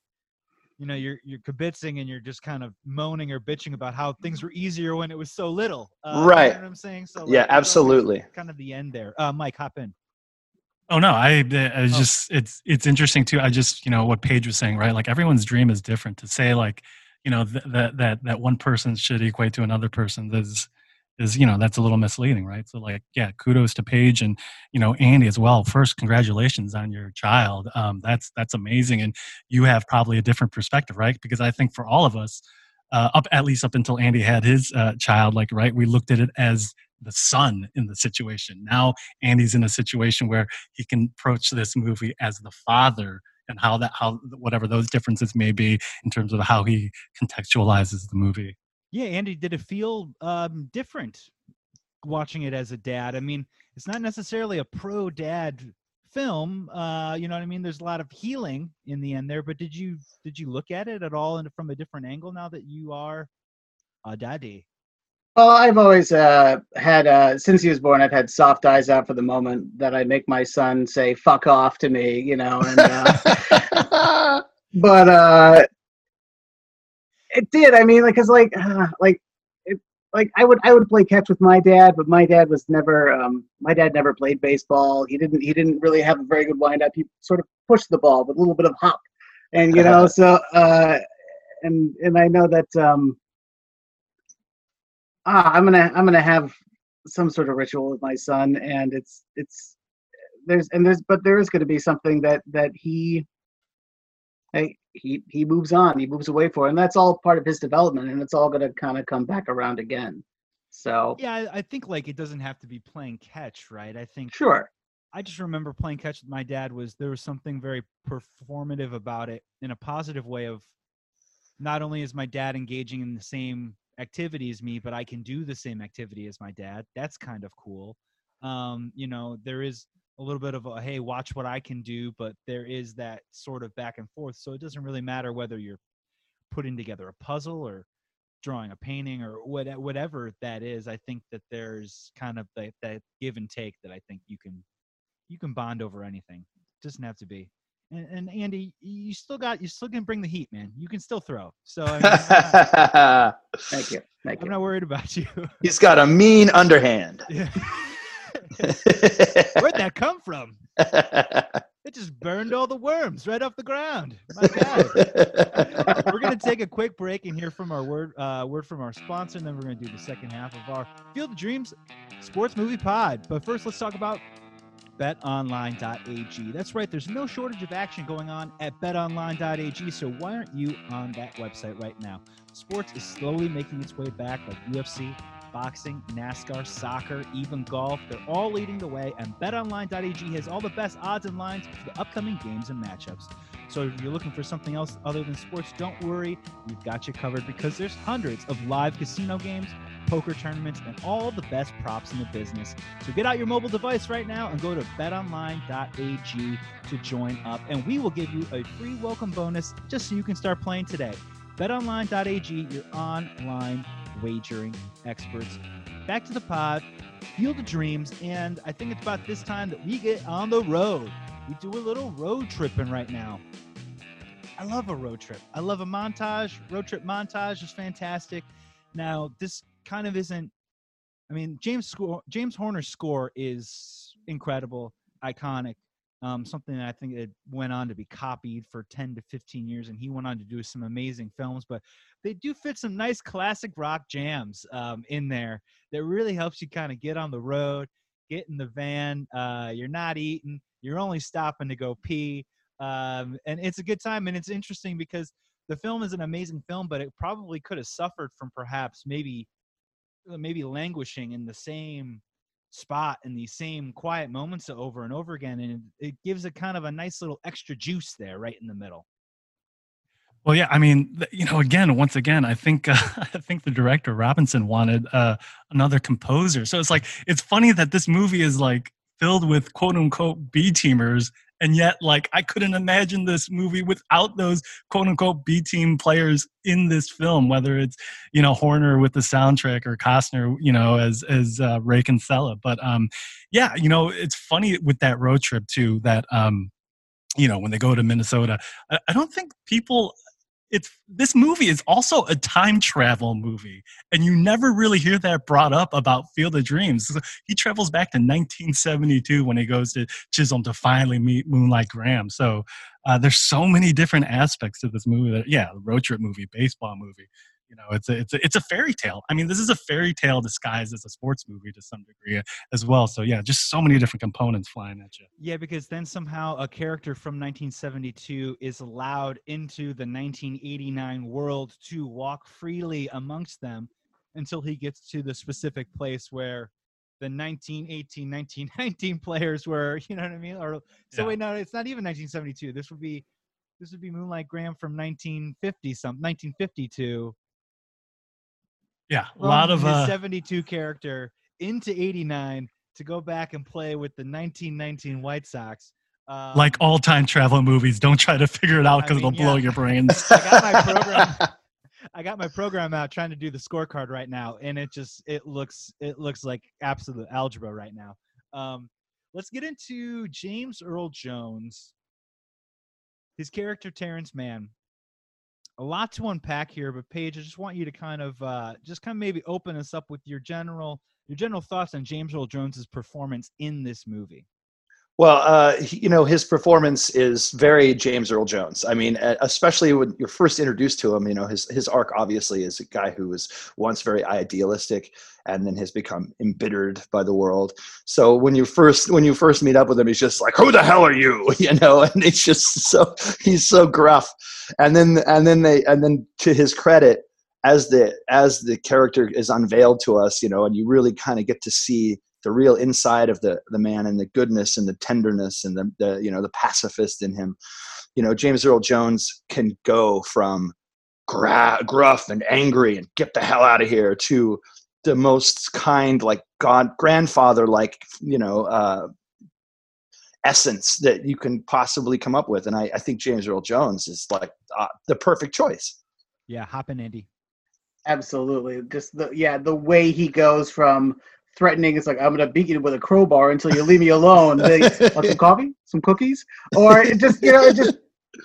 you know you're you're kibitzing and you're just kind of moaning or bitching about how things were easier when it was so little uh, right you know i'm saying so like, yeah absolutely kind of the end there uh mike hop in Oh no, I, I oh. just it's it's interesting too. I just you know what Paige was saying, right? Like everyone's dream is different. To say like you know th- that that that one person should equate to another person is is you know that's a little misleading right? So like yeah kudos to paige and you know andy as well. First congratulations on your child. Um, that's that's amazing. And you have probably a different perspective right? Because i think for all of us uh, up at least up until andy had his uh, child like right we looked at it as the son in the situation. Now andy's in a situation where he can approach this movie as the father and how that how whatever those differences may be in terms of how he contextualizes the movie. Yeah andy did it feel um, different watching it as a dad? I mean it's not necessarily a pro dad film uh you know what i mean? There's a lot of healing in the end there but did you did you look at it at all and from a different angle now that you are a daddy well, I've always uh, had, uh, since he was born, I've had soft eyes out for the moment that I make my son say "fuck off" to me, you know. And, uh, but uh, it did. I mean, like, because like, uh, like, it, like I would, I would play catch with my dad, but my dad was never, um, my dad never played baseball. He didn't, he didn't really have a very good windup. He sort of pushed the ball with a little bit of hop, and you know, so, uh, and and I know that. Um, ah, I'm gonna I'm gonna have some sort of ritual with my son, and it's it's there's and there's but there is going to be something that that he hey, he he moves on, he moves away for it, and that's all part of his development, and it's all going to kind of come back around again. So Yeah, I, I think like it doesn't have to be playing catch, right? I think sure, I just remember playing catch with my dad was there was something very performative about it in a positive way of not only is my dad engaging in the same activity as me, but I can do the same activity as my dad. That's kind of cool. Um, you know, there is a little bit of a hey, watch what I can do, but there is that sort of back and forth. So it doesn't really matter whether you're putting together a puzzle or drawing a painting or what, whatever that is. I think that there's kind of that, that give and take that I think you can you can bond over anything. It doesn't have to be. And, and Andy, you still got you still can bring the heat, man. You can still throw. So I mean, not, thank you, thank I'm you. not worried about you. He's got a mean underhand. Yeah. Where'd that come from? It just burned all the worms right off the ground. My God. we're gonna take a quick break and hear from our word uh, word from our sponsor, and then we're gonna do the second half of our Field of Dreams Sports Movie Pod. But first, let's talk about betonline.ag. That's right, there's no shortage of action going on at betonline.ag, so why aren't you on that website right now? Sports is slowly making its way back, like UFC, boxing, NASCAR, soccer, even golf. They're all leading the way, and betonline.ag has all the best odds and lines for the upcoming games and matchups. So if you're looking for something else other than sports, don't worry, we've got you covered because there's hundreds of live casino games, poker tournaments, and all the best props in the business. So get out your mobile device right now and go to betonline.ag to join up, and we will give you a free welcome bonus just so you can start playing today. BetOnline.ag, your online wagering experts. Back to the pod, Field the Dreams, and I think it's about this time that we get on the road. We do a little road tripping right now. I love a road trip. I love a montage. Road trip montage is fantastic. Now, this kind of isn't. I mean, James score, James Horner's score is incredible, iconic. Um, something that I think it went on to be copied for 10 to 15 years, and he went on to do some amazing films. But they do fit some nice classic rock jams um, in there that really helps you kind of get on the road, get in the van. Uh, you're not eating, you're only stopping to go pee, um, and it's a good time. And it's interesting because the film is an amazing film, but it probably could have suffered from perhaps maybe maybe languishing in the same spot in these same quiet moments over and over again and it gives it kind of a nice little extra juice there right in the middle Well, yeah, I mean, you know, again, once again, I think uh, I think the director Robinson wanted uh, another composer. So it's like it's funny that this movie is like filled with quote unquote B teamers, and yet like I couldn't imagine this movie without those quote unquote B team players in this film. Whether it's you know Horner with the soundtrack or Costner, you know, as as uh, Ray Kinsella. But um, yeah, you know, it's funny with that road trip too. That um, you know, when they go to Minnesota, I, I don't think people it's this movie is also a time travel movie and you never really hear that brought up about field of dreams. He travels back to 1972 when he goes to chisholm to finally meet moonlight graham. So uh, there's so many different aspects to this movie that yeah road trip movie baseball movie you know it's a, it's a it's a fairy tale. I mean this is a fairy tale disguised as a sports movie to some degree as well. So yeah just so many different components flying at you. Yeah because then somehow a character from 1972 is allowed into the 1989 world to walk freely amongst them until he gets to the specific place where the 1918 1919 players were you know what i mean? Or so Yeah. wait no it's not even 1972 this would be this would be moonlight graham from 1950 something 1952 yeah a lot of uh 72 character into 89 to go back and play with the 1919 White Sox. Um, like all time travel movies don't try to figure it out because it'll blow your brains I got my program. I got my program out trying to do the scorecard right now, and it just it looks it looks like absolute algebra right now. Um, let's get into James Earl Jones. His character Terrence Mann. A lot to unpack here, but Paige, I just want you to kind of uh, just kind of maybe open us up with your general your general thoughts on James Earl Jones's performance in this movie. Well, uh, you know, his performance is very James Earl Jones. I mean, especially when you're first introduced to him, you know, his, his arc obviously is a guy who was once very idealistic and then has become embittered by the world. So when you first, when you first meet up with him, he's just like, who the hell are you? You know, and it's just so, he's so gruff. And then, and then they, and then to his credit, as the, as the character is unveiled to us, you know, and you really kind of get to see the real inside of the the man and the goodness and the tenderness and the, the you know the pacifist in him you know james earl jones can go from gra- gruff and angry and get the hell out of here to the most kind like god grandfather like you know uh essence that you can possibly come up with and i, I think james earl jones is like uh, the perfect choice Yeah, hop in, Andy. Absolutely. Just the yeah, the way he goes from threatening, it's like I'm gonna beat you with a crowbar until you leave me alone. They, want some coffee, some cookies, or it just you know it just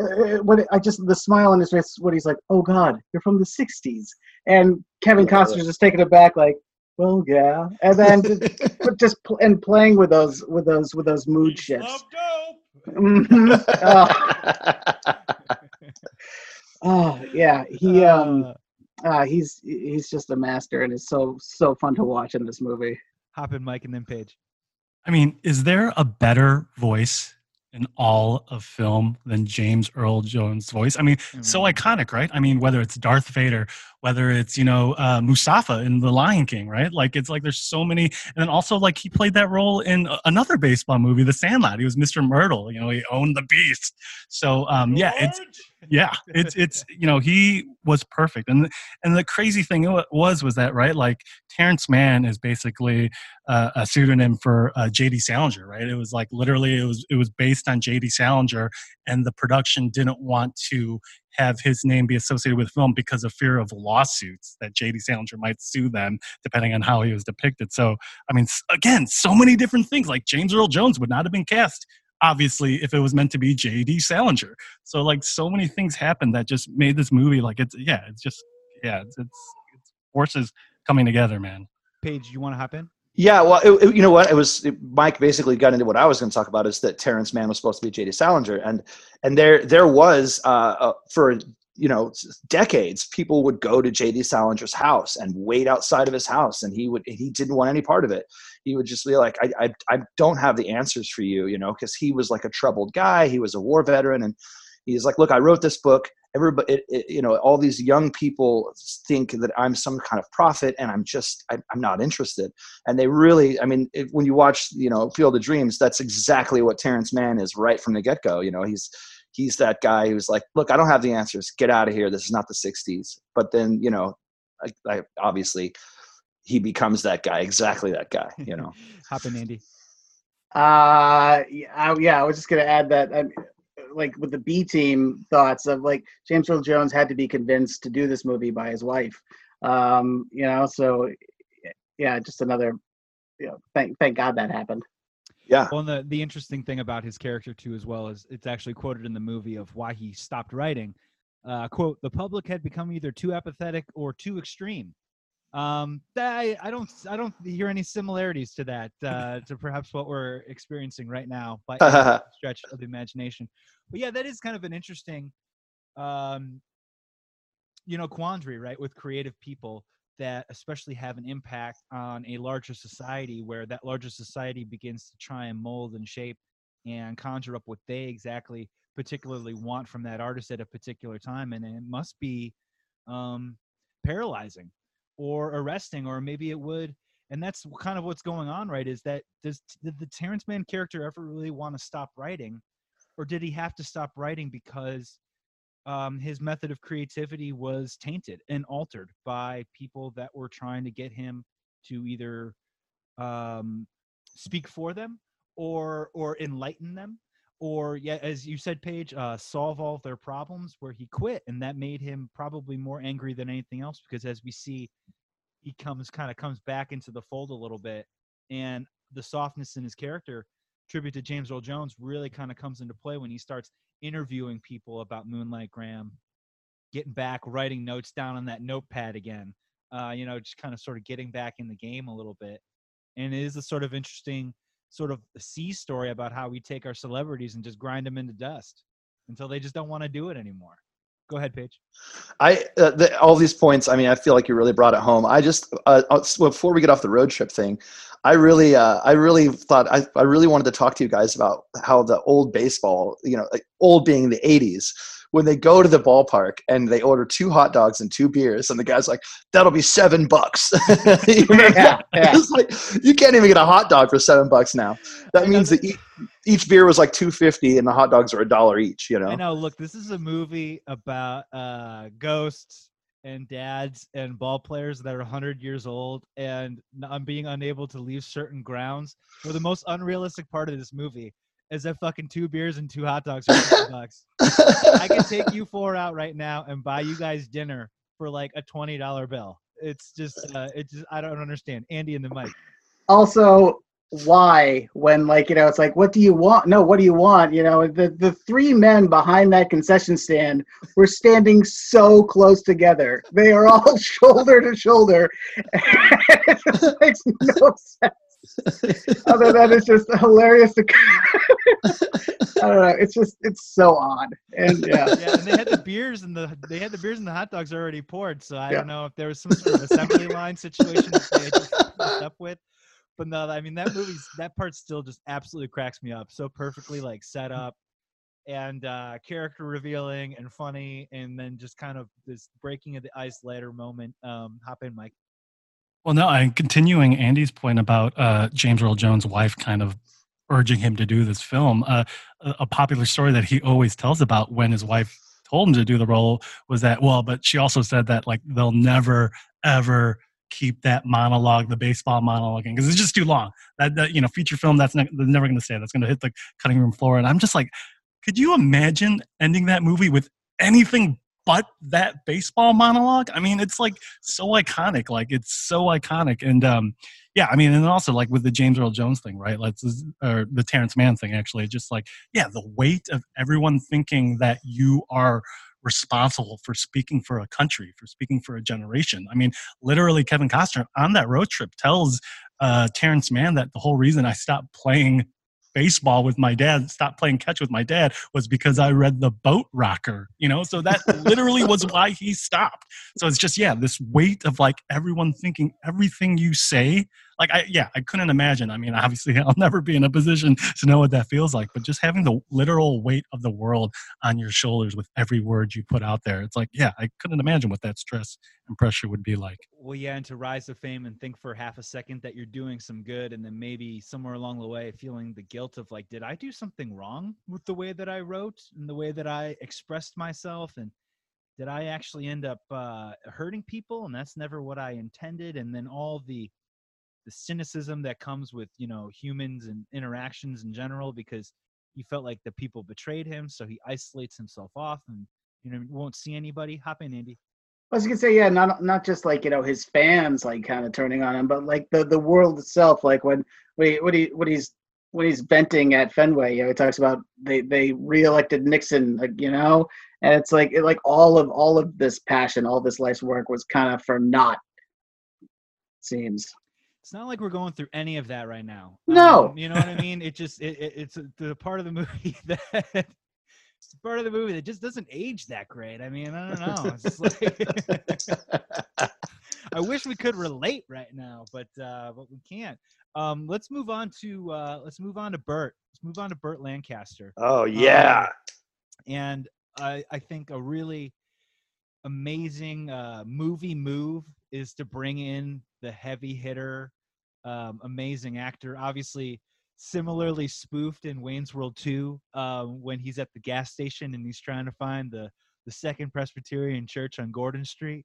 uh, when it, I just the smile on his face when he's like, "Oh God, you're from the '60s," and Kevin Costner's just taking it back like, "Well, yeah," and then just, just pl- and playing with those with those with those mood shifts. Oh, oh, yeah, he um. Uh, he's he's just a master and it's so so fun to watch in this movie. hop in, Mike, and then Paige. I mean, is there a better voice in all of film than James Earl Jones' voice? I mean, so Mm. iconic, right? I mean, whether it's Darth Vader, whether it's you know uh, Mustafa in The Lion King, right? Like it's like there's so many, and then also like he played that role in another baseball movie, The Sandlot. He was Mr. Mertle. You know, he owned the beast. So um, yeah, it's yeah it's it's you know he was perfect. And and the crazy thing wa- was was that right like terrence mann is basically uh, a pseudonym for uh, jd salinger right? It was like literally it was it was based on jd salinger and the production didn't want to have his name be associated with film because of fear of lawsuits that jd salinger might sue them depending on how he was depicted. So i mean again so many different things. Like james earl jones would not have been cast obviously if it was meant to be jd salinger so like so many things happened that just made this movie like it's yeah it's just yeah it's it's, it's forces coming together man Paige, you want to hop in? Yeah, well, it, it- you know what? It was it, Mike basically got into what I was going to talk about is that Terrence Mann was supposed to be J.D. Salinger, and and there there was uh, uh, for you know decades people would go to J.D. Salinger's house and wait outside of his house, and he would he didn't want any part of it. He would just be like, I I, I don't have the answers for you, you know, because he was like a troubled guy. He was a war veteran, and he's like, look, I wrote this book. Everybody, it, it, you know, all these young people think that I'm some kind of prophet, and I'm just I, I'm not interested and they really i mean it, when you watch you know field of dreams that's exactly what terrence mann is right from the get-go you know he's he's that guy who's like look i don't have the answers get out of here this is not the 60s but then you know I, I, obviously he becomes that guy exactly that guy you know hop in, Andy. Uh, yeah, I, yeah, I was just gonna add that, um, like with the B team thoughts of like James Earl Jones had to be convinced to do this movie by his wife. Um, you know, so yeah, just another, you know, thank thank God that happened. Yeah Well, and the the interesting thing about his character too, as well, is it's actually quoted in the movie of why he stopped writing. Uh, "Quote: The public had become either too apathetic or too extreme." Um, I, I don't I don't hear any similarities to that uh, to perhaps what we're experiencing right now by stretch of the imagination. But yeah, that is kind of an interesting, um, you know, quandary, right, with creative people that especially have an impact on a larger society where that larger society begins to try and mold and shape and conjure up what they exactly particularly want from that artist at a particular time and it must be um paralyzing or arresting or maybe it would and that's kind of what's going on right is that does did the terrence mann character ever really want to stop writing or did he have to stop writing because um, his method of creativity was tainted and altered by people that were trying to get him to either um, speak for them or or enlighten them or yeah as you said paige uh, solve all of their problems where he quit and that made him probably more angry than anything else because as we see he comes kind of comes back into the fold a little bit and the softness in his character tribute to james earl jones really kind of comes into play when he starts interviewing people about moonlight graham getting back writing notes down on that notepad again uh, you know just kind of sort of getting back in the game a little bit and it is a sort of interesting sort of sea story about how we take our celebrities and just grind them into dust until they just don't want to do it anymore. Go ahead, Paige. I uh, the, all these points. I mean, I feel like you really brought it home. I just uh, uh before we get off the road trip thing, I really, uh, I really thought I, I really wanted to talk to you guys about how the old baseball, you know, like old being the '80s, when they go to the ballpark and they order two hot dogs and two beers, and the guy's like, "That'll be seven bucks." yeah, yeah. It's like you can't even get a hot dog for seven bucks now. That means that each, each beer was like two fifty, and the hot dogs are a dollar each. You know. I know. Look, this is a movie about uh, ghosts and dads and ball players that are 100 years old and I'm being unable to leave certain grounds. For the most unrealistic part of this movie is that fucking two beers and two hot dogs for twenty bucks. I can take you four out right now and buy you guys dinner for like a twenty dollar bill. It's just, uh, it's just, I don't understand. Andy and the mic. Also, why when like you know it's like what do you want no what do you want you know the the three men behind that concession stand were standing so close together they are all shoulder to shoulder it just makes no sense Other than it's just hilarious to I don't know. It's just it's so odd. And yeah. Yeah, and they had the beers and the they had the beers and the hot dogs already poured. So I yeah. don't know if there was some sort of assembly line situation that they just up with. But no, I mean that movie's that part still just absolutely cracks me up. So perfectly like set up and uh character revealing and funny and then just kind of this breaking of the ice later moment. Um hop in, Mike. Well, no, I'm continuing Andy's point about uh, James Earl Jones' wife kind of urging him to do this film. Uh, a popular story that he always tells about when his wife told him to do the role was that, well, but she also said that like they'll never ever keep that monologue, the baseball monologue, because it's just too long. That, that you know, feature film that's never going to say that's going to hit the cutting room floor. And I'm just like, could you imagine ending that movie with anything but that baseball monologue i mean it's like so iconic like it's so iconic and um yeah i mean and also like with the james earl jones thing right let's or the terrence mann thing actually just like yeah the weight of everyone thinking that you are responsible for speaking for a country for speaking for a generation. I mean literally kevin costner on that road trip tells uh, terrence mann that the whole reason i stopped playing baseball with my dad, stopped playing catch with my dad was because I read the boat rocker, you know? So that literally was why he stopped. So it's just, yeah, this weight of like everyone thinking everything you say like I yeah, I couldn't imagine. I mean, obviously I'll never be in a position to know what that feels like, but just having the literal weight of the world on your shoulders with every word you put out there. It's like, yeah, I couldn't imagine what that stress and pressure would be like. Well, yeah, and to rise to fame and think for half a second that you're doing some good and then maybe somewhere along the way feeling the guilt of like, did I do something wrong with the way that I wrote and the way that I expressed myself and did I actually end up uh, hurting people? And that's never what I intended. And then all the the cynicism that comes with you know humans and interactions in general because he felt like the people betrayed him so he isolates himself off and you know won't see anybody hop in andy I was gonna say, yeah, not not just like you know his fans like kind of turning on him, but like the the world itself. Like when when he, what he what he's when he's venting at Fenway, you know, he talks about they they reelected Nixon, like you know, and it's like it, like all of all of this passion, all this life's work was kind of for naught. Seems. It's not like we're going through any of that right now. No, um, you know what I mean. It just it, it, it's the part of the movie that it's part of the movie that just doesn't age that great. I mean, I don't know. Like, I wish we could relate right now, but uh, but we can't. Um, let's move on to uh, let's move on to Burt. Let's move on to Burt Lancaster. Oh yeah, um, and I I think a really amazing uh, movie move is to bring in the heavy hitter um, amazing actor. Obviously, similarly spoofed in Wayne's World 2 um, when he's at the gas station and he's trying to find the the Second Presbyterian Church on Gordon Street.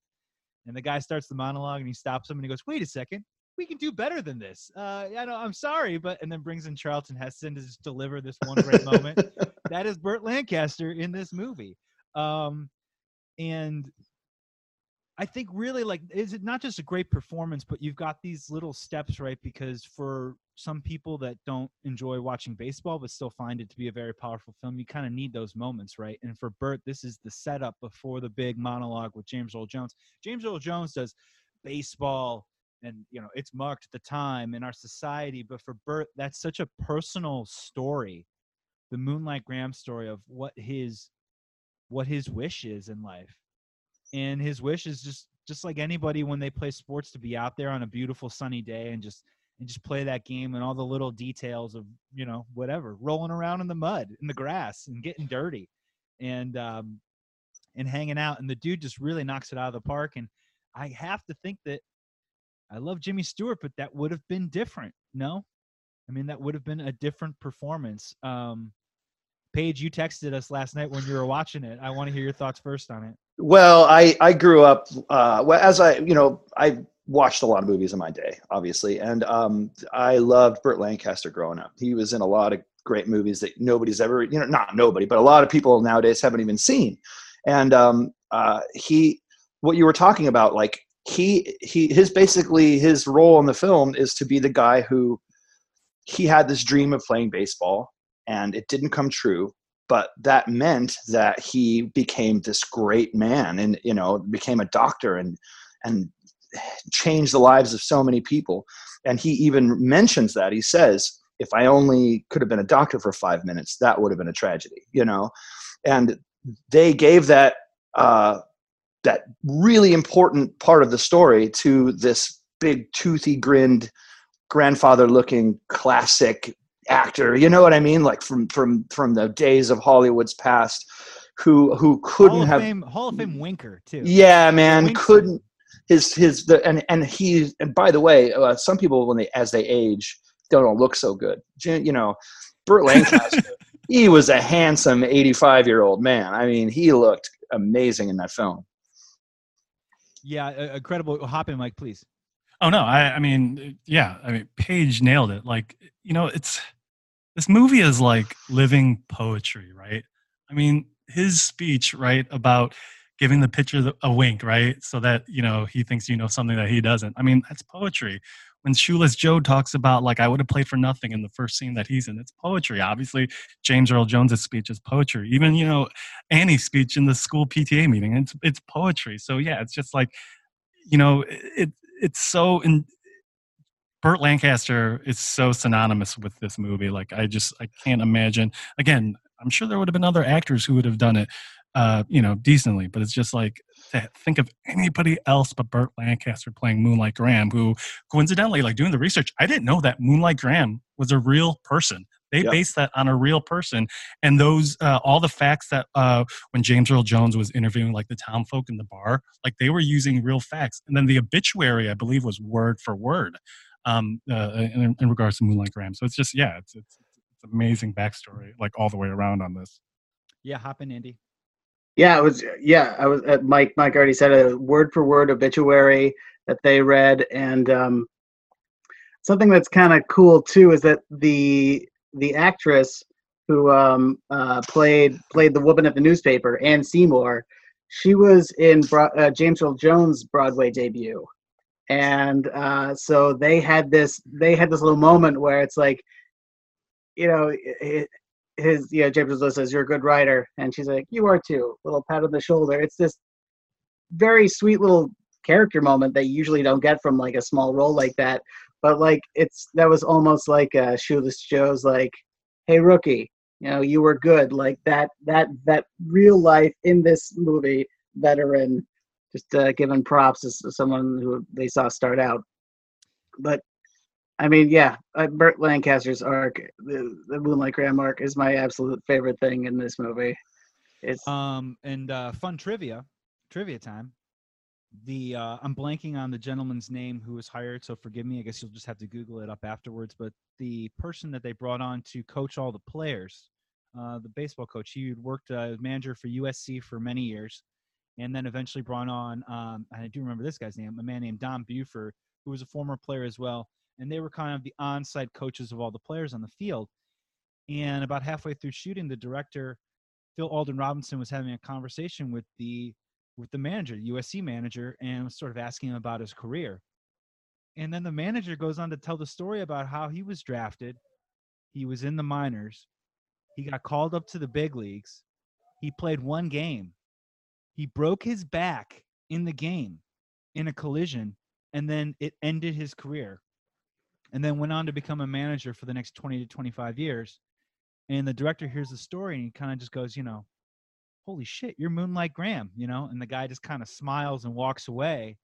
And the guy starts the monologue and he stops him and he goes, "Wait a second, we can do better than this. Uh, I know, I'm sorry, but and then brings in Charlton Heston to just deliver this one great moment. that is Burt Lancaster in this movie. Um, and I think really like is it not just a great performance, but you've got these little steps, right? Because for some people that don't enjoy watching baseball but still find it to be a very powerful film, you kind of need those moments, right? And for Burt, this is the setup before the big monologue with James Earl Jones. James Earl Jones does baseball and you know it's marked the time in our society but for burt that's such a personal story the moonlight graham story of what his what his wish is in life and his wish is just just like anybody when they play sports to be out there on a beautiful sunny day and just and just play that game and all the little details of you know whatever rolling around in the mud in the grass and getting dirty and um and hanging out and the dude just really knocks it out of the park and i have to think that i love jimmy stewart but that would have been different no? I mean that would have been a different performance. Um paige you texted us last night when you were watching it. I want to hear your thoughts first on it Well, I I grew up uh, well as I you know I watched a lot of movies in my day, obviously, and um, I loved Burt Lancaster growing up. He was in a lot of great movies that nobody's ever you know not nobody, but a lot of people nowadays haven't even seen. And um, uh, he, what you were talking about, like he he his basically his role in the film is to be the guy who he had this dream of playing baseball and it didn't come true but that meant that he became this great man and you know became a doctor and and changed the lives of so many people. And he even mentions that. He says if i only could have been a doctor for five minutes that would have been a tragedy you know? And they gave that uh, that really important part of the story to this big toothy grinned grandfather looking classic actor you know what i mean? Like from from from the days of hollywood's past who who couldn't hall have fame hall of fame winker too. Yeah man couldn't his his the and and he and by the way uh, some people when they as they age don't look so good. You know burt lancaster he was a handsome 85 year old man. I mean he looked amazing in that film. Yeah uh, incredible. Hop in mike please Oh no, I, I mean, yeah, I mean, Paige nailed it. Like, you know, it's this movie is like living poetry, right? I mean, his speech, right, about giving the pitcher a wink, right, so that you know he thinks you know something that he doesn't. I mean, that's poetry. When Shoeless Joe talks about like I would have played for nothing in the first scene that he's in, it's poetry. Obviously, James Earl Jones's speech is poetry. Even you know Annie's speech in the school PTA meeting, it's it's poetry. So yeah, it's just like you know it it's so in Burt Lancaster is so synonymous with this movie. Like I just I can't imagine. Again, I'm sure there would have been other actors who would have done it, uh, you know, decently. But it's just like to think of anybody else but Burt Lancaster playing Moonlight Graham, who coincidentally, like doing the research, I didn't know that Moonlight Graham was a real person. They Yep. based that on a real person, and those uh, all the facts that uh, when James Earl Jones was interviewing like the town folk in the bar, like they were using real facts, and then the obituary, I believe, was word for word um, uh, in, in regards to Moonlight Graham. So it's just yeah, it's it's it's amazing backstory, like all the way around on this. yeah hop in andy Yeah, it was. Yeah, I was. Uh, Mike. Mike already said a word for word obituary that they read, and um, something that's kind of cool too is that the the actress who um, uh, played played the woman at the newspaper, Anne Seymour, she was in Bro- uh, James Earl Jones' Broadway debut, and uh, so they had this they had this little moment where it's like, you know, it, his yeah James Earl says you're a good writer, and she's like you are too. Little pat on the shoulder. It's this very sweet little character moment that you usually don't get from like a small role like that. But like it's that was almost like uh, Shoeless Joe's like, hey rookie, you know you were good. Like that that that real life in this movie veteran, just uh, giving props as someone who they saw start out. But I mean, yeah, uh, Burt Lancaster's arc, the, the Moonlight Graham arc, is my absolute favorite thing in this movie. It's Um, and uh, fun trivia, trivia time. The uh, I'm blanking on the gentleman's name who was hired, so forgive me. I guess you'll just have to Google it up afterwards. But the person that they brought on to coach all the players, uh, the baseball coach, he had worked uh, as manager for USC for many years, and then eventually brought on. Um, I do remember this guy's name, a man named Don Buford, who was a former player as well. And they were kind of the on-site coaches of all the players on the field. And about halfway through shooting, the director Phil Alden Robinson was having a conversation with the with the manager, the USC manager, and was sort of asking him about his career. And then the manager goes on to tell the story about how he was drafted. He was in the minors. He got called up to the big leagues. He played one game. He broke his back in the game in a collision and then it ended his career and then went on to become a manager for the next 20 to 25 years and the director hears the story and he kind of just goes you know holy shit you're moonlight graham you know and the guy just kind of smiles and walks away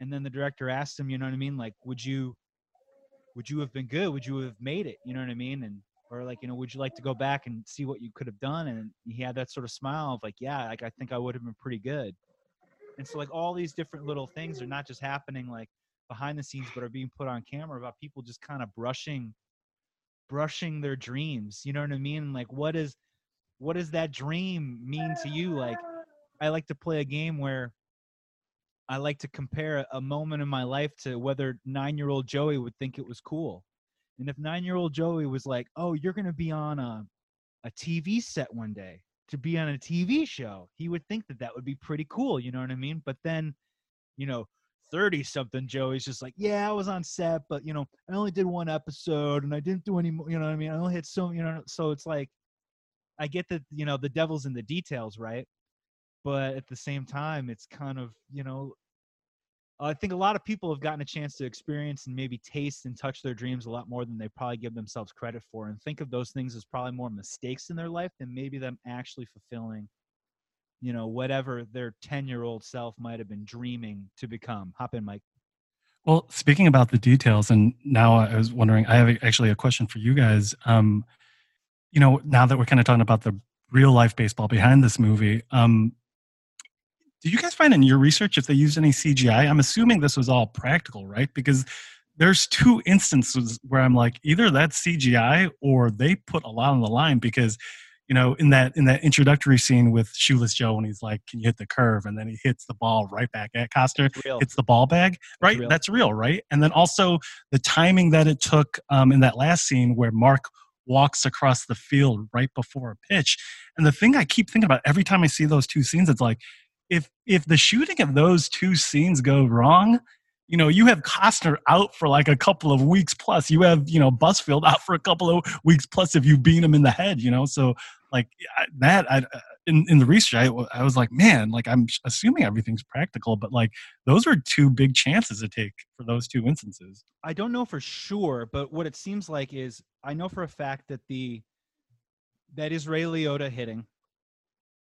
and then the director asks him you know what i mean like would you would you have been good? Would you have made it? You know what i mean and or like you know would you like to go back and see what you could have done? And he had that sort of smile of like yeah like i think i would have been pretty good. And so like all these different little things are not just happening like behind the scenes but are being put on camera about people just kind of brushing brushing their dreams you know what i mean? Like what is what does that dream mean to you? Like i like to play a game where i like to compare a moment in my life to whether nine year old joey would think it was cool. And if nine year old joey was like oh you're going to be on a, a tv set one day to be on a tv show he would think that that would be pretty cool you know what i mean? But then you know 30 something Joey's just like, yeah, I was on set, but you know, I only did one episode and I didn't do any more, you know what I mean? I only hit so, you know, so it's like, I get that, you know, the devil's in the details, right? But at the same time, it's kind of, you know, I think a lot of people have gotten a chance to experience and maybe taste and touch their dreams a lot more than they probably give themselves credit for and think of those things as probably more mistakes in their life than maybe them actually fulfilling you know whatever their 10 year old self might have been dreaming to become hop in mike Well, speaking about the details, and now I was wondering, I have actually a question for you guys. Um, you know, now that we're kind of talking about the real life baseball behind this movie, um, did you guys find in your research if they used any CGI? I'm assuming this was all practical, right? Because there's two instances where I'm like, either that's CGI or they put a lot on the line because you know, in that in that introductory scene with Shoeless Joe when he's like, "Can you hit the curve?" and then he hits the ball right back at Costner. hits the ball bag, right? real. That's real, right? And then also the timing that it took um, in that last scene where Mark walks across the field right before a pitch. And the thing I keep thinking about every time I see those two scenes, it's like, if if the shooting of those two scenes go wrong, you know, you have Costner out for like a couple of weeks plus. You have, you know, Busfield out for a couple of weeks plus if you beat him in the head, you know. So like that, I in in the research, I, I was like, man, like I'm assuming everything's practical, but like those were two big chances to take for those two instances. I don't know for sure, but what it seems like is I know for a fact that the that is Ray Liotta hitting.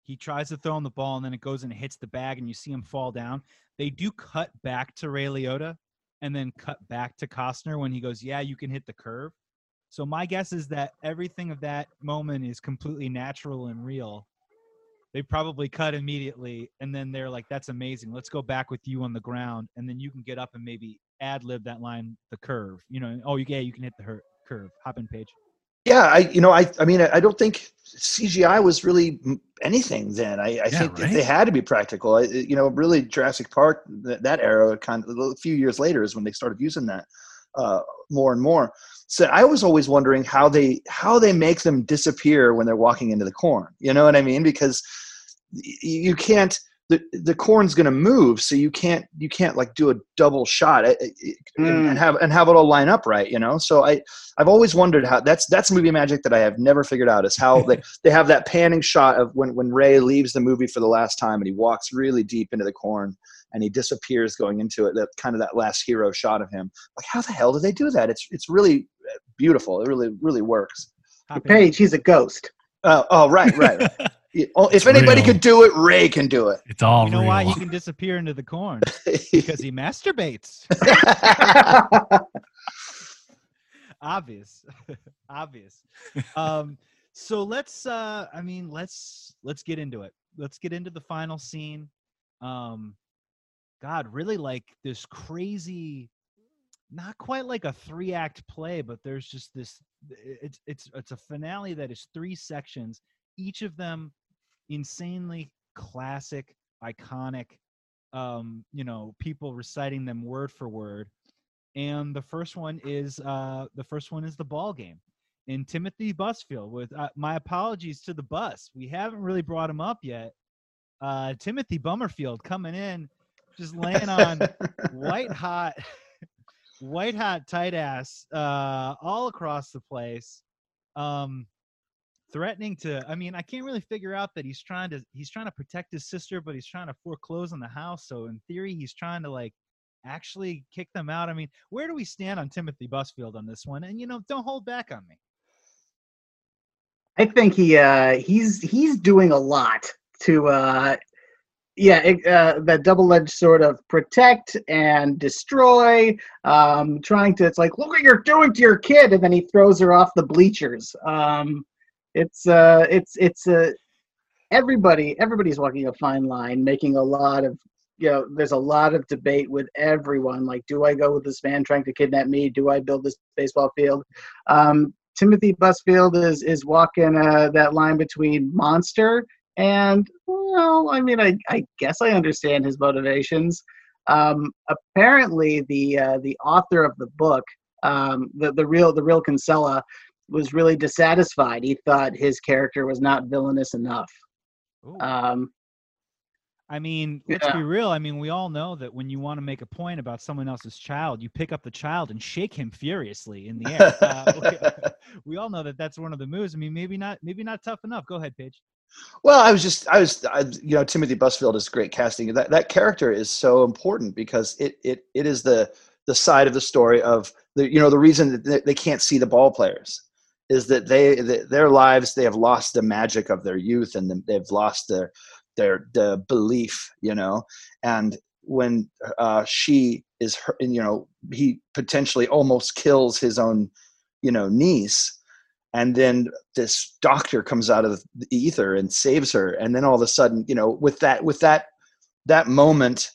He tries to throw him the ball and then it goes and hits the bag and you see him fall down. They do cut back to Ray Liotta and then cut back to Costner when he goes, "Yeah, you can hit the curve." So my guess is that everything of that moment is completely natural and real. They probably cut immediately and then they're like, "That's amazing. Let's go back with you on the ground and then you can get up and maybe ad lib that line, the curve. You know, oh, yeah, you can hit the her- curve. Hop in, Paige. Yeah, I you know I I mean I don't think CGI was really anything then. I, I Yeah, think right? they had to be practical. I, you know, really Jurassic Park that, that era kind of a few years later is when they started using that uh, more and more. So I was always wondering how they how they make them disappear when they're walking into the corn. You know what I mean? Because y- you can't the the corn's going to move, so you can't you can't like do a double shot uh, uh, and, Mm. and have and have it all line up right. You know, so I I've always wondered how that's that's movie magic that I have never figured out is how they, they have that panning shot of when when Ray leaves the movie for the last time and he walks really deep into the corn and he disappears going into it that kind of that last hero shot of him like how the hell do they do that it's it's really uh, beautiful it really really works Hop in. Paige, he's a ghost. uh, oh right right, right. Yeah, oh, if anybody real. could do it Ray can do it It's all You know real. why he can disappear into the corn? Because he masturbates. obvious obvious um so let's uh i mean let's let's get into it let's get into the final scene um god really like this crazy not quite like a three act play but there's just this it's it's it's a finale that is three sections each of them insanely classic iconic um you know people reciting them word for word. And the first one is uh the first one is the ball game in timothy busfield with uh, my apologies to the bus. We haven't really brought him up yet. Uh timothy bummerfield coming in just laying on white hot white hot tight ass uh all across the place. Um threatening to i mean i can't really figure out that he's trying to he's trying to protect his sister but he's trying to foreclose on the house so in theory he's trying to like actually kick them out? I mean, where do we stand on Timothy Busfield on this one? And you know, don't hold back on me. I think he uh, he's he's doing a lot to uh, yeah it, uh, that double-edged sort of protect and destroy. Um, trying to it's like look what you're doing to your kid, and then he throws her off the bleachers. Um, it's uh, it's it's uh, everybody everybody's walking a fine line, making a lot of you know, there's a lot of debate with everyone. Like, do I go with this man trying to kidnap me? Do I build this baseball field? Um, Timothy Busfield is is walking uh, that line between monster and well, I mean, I, I guess I understand his motivations. Um, apparently, the uh, the author of the book, um, the the real the real Kinsella, was really dissatisfied. He thought his character was not villainous enough. Ooh. Um, I mean, let's Yeah. be real. I mean, we all know that when you want to make a point about someone else's child, you pick up the child and shake him furiously in the air. Uh, we, we all know that that's one of the moves. I mean, maybe not, maybe not tough enough. Go ahead, Paige. Well, I was just, I was, I, you know, Timothy Busfield is great casting. That that character is so important because it it it is the the side of the story of the, you know, the reason that they, they can't see the ball players is that they th their lives they have lost the magic of their youth and the- they've lost their their the belief, you know, and when uh, she is, her, you know, he potentially almost kills his own, you know, niece and then this doctor comes out of the ether and saves her and then all of a sudden you know with that with that that moment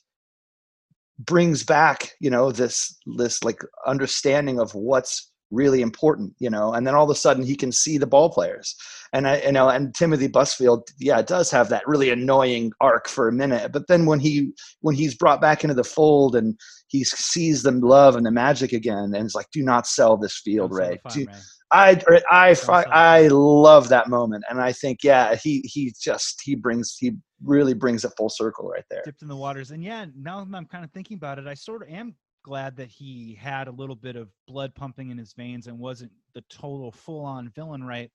brings back you know this this like understanding of what's really important you know and then all of a sudden he can see the ball players and i you know and timothy busfield yeah does have that really annoying arc for a minute but then when he when he's brought back into the fold and he sees the love and the magic again and it's like do not sell this field Don't ray farm, do, Ray. I I sell. I love that moment, and I think yeah, he he just he brings he really brings it full circle right there. dipped in the waters. And yeah, now that I'm kind of thinking about it, I sort of am glad that he had a little bit of blood pumping in his veins and wasn't the total full on villain, right?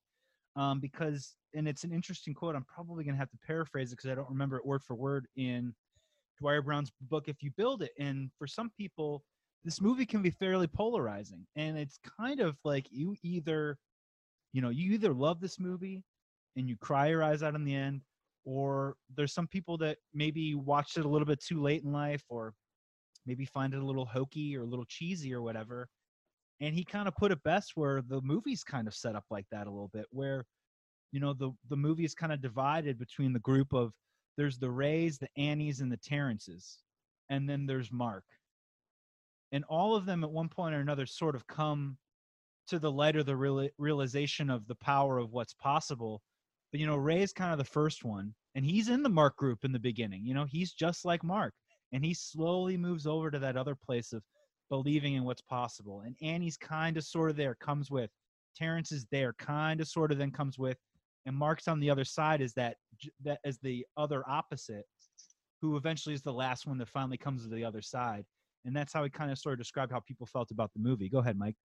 Um, because, and it's an interesting quote. I'm probably going to have to paraphrase it because I don't remember it word for word in Dwier Brown's book, If You Build It. And for some people, this movie can be fairly polarizing. And it's kind of like you either, you know, you either love this movie and you cry your eyes out in the end, or there's some people that maybe watched it a little bit too late in life or maybe find it a little hokey or a little cheesy or whatever. And he kind of put it best where the movie's kind of set up like that a little bit where you know the the movie is kind of divided between the group of there's the rays the annies and the terrences and then there's mark. And all of them at one point or another sort of come to the light or the real, realization of the power of what's possible. But you know ray is kind of the first one and he's in the mark group in the beginning you know he's just like mark and he slowly moves over to that other place of believing in what's possible. And annie's kind of sort of there comes with terrence is there kind of sort of then comes with and mark's on the other side is that that as the other opposite who eventually is the last one that finally comes to the other side. And that's how he kind of sort of described how people felt about the movie. Go ahead mike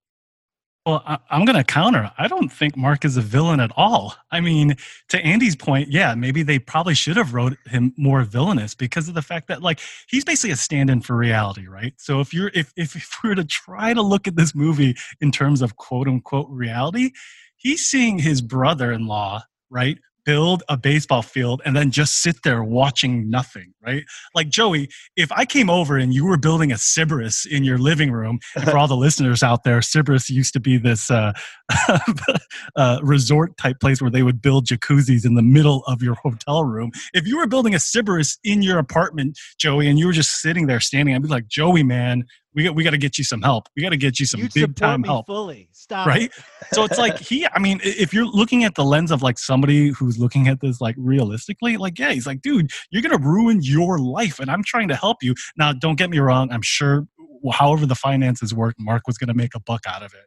Well, I, I'm going to counter. I don't think Mark is a villain at all. I mean, to Andy's point, yeah, maybe they probably should have wrote him more villainous because of the fact that, like, he's basically a stand-in for reality, right? So if you're if if, if we were to try to look at this movie in terms of quote unquote reality, he's seeing his brother-in-law, right, build a baseball field and then just sit there watching nothing, right? Like Joey, if I came over and you were building a Sybaris in your living room, and for all the listeners out there, Sybaris used to be this uh, uh, resort type place where they would build jacuzzis in the middle of your hotel room. If you were building a Sybaris in your apartment, Joey, and you were just sitting there standing, I'd be like, Joey, man, we got we got to get you some help. We got to get you some You'd big time me help. fully. Stop right? so it's like he i mean if you're looking at the lens of like somebody who's looking at this like realistically like yeah he's like dude you're gonna ruin your life and i'm trying to help you. Now don't get me wrong i'm sure however the finances work mark was gonna make a buck out of it.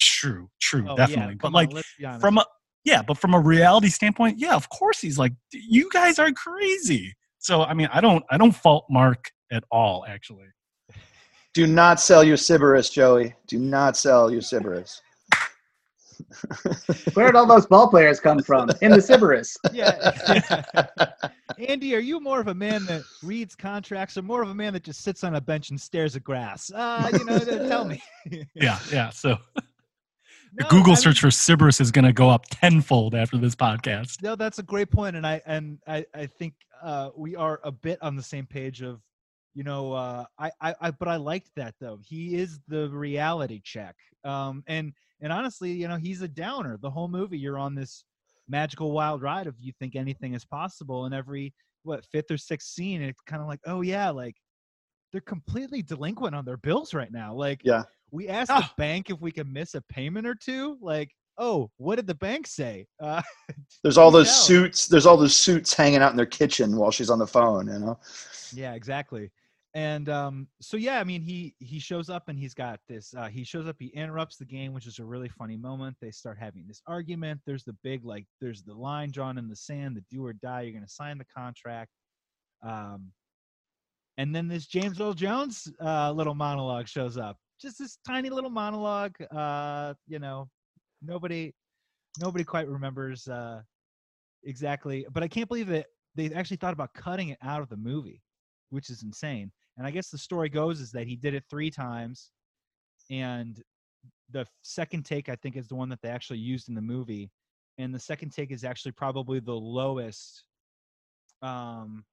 True true Oh, yeah, definitely. But on, like let's be honest. from a yeah but from a reality standpoint yeah of course he's like you guys are crazy. So i mean i don't i don't fault mark at all actually Do not sell your Sybaris, Joey. Do not sell your Sybaris. Where did all those ball players come from? In the Sybaris. yeah Andy, are you more of a man that reads contracts or more of a man that just sits on a bench and stares at grass? Uh, you know, tell me. yeah, yeah. So the No, Google I search for Cerberus is going to go up tenfold after this podcast. No, that's a great point, and I and I I think uh, we are a bit on the same page of, you know, uh, I, I I but I liked that though. He is the reality check, um, and and honestly, you know, he's a downer. The whole movie, you're on this magical wild ride of you think anything is possible, and every what fifth or sixth scene, it's kind of like, oh yeah, like they're completely delinquent on their bills right now. Like, Yeah. we asked the Ah. bank if we could miss a payment or two. Like, oh, what did the bank say? Uh, There's all those knows? suits. There's all those suits hanging out in their kitchen while she's on the phone. You know. yeah exactly and um so yeah i mean he he shows up and he's got this uh he shows up he interrupts the game which is a really funny moment. They start having this argument. There's the big like there's the line drawn in the sand the do or die you're going to sign the contract. Um and then this james earl jones uh little monologue shows up. Just this tiny little monologue uh you know nobody nobody quite remembers uh exactly but i can't believe that they actually thought about cutting it out of the movie which is insane. And I guess the story goes is that he did it three times, and the second take I think is the one that they actually used in the movie, and the second take is actually probably the lowest, um,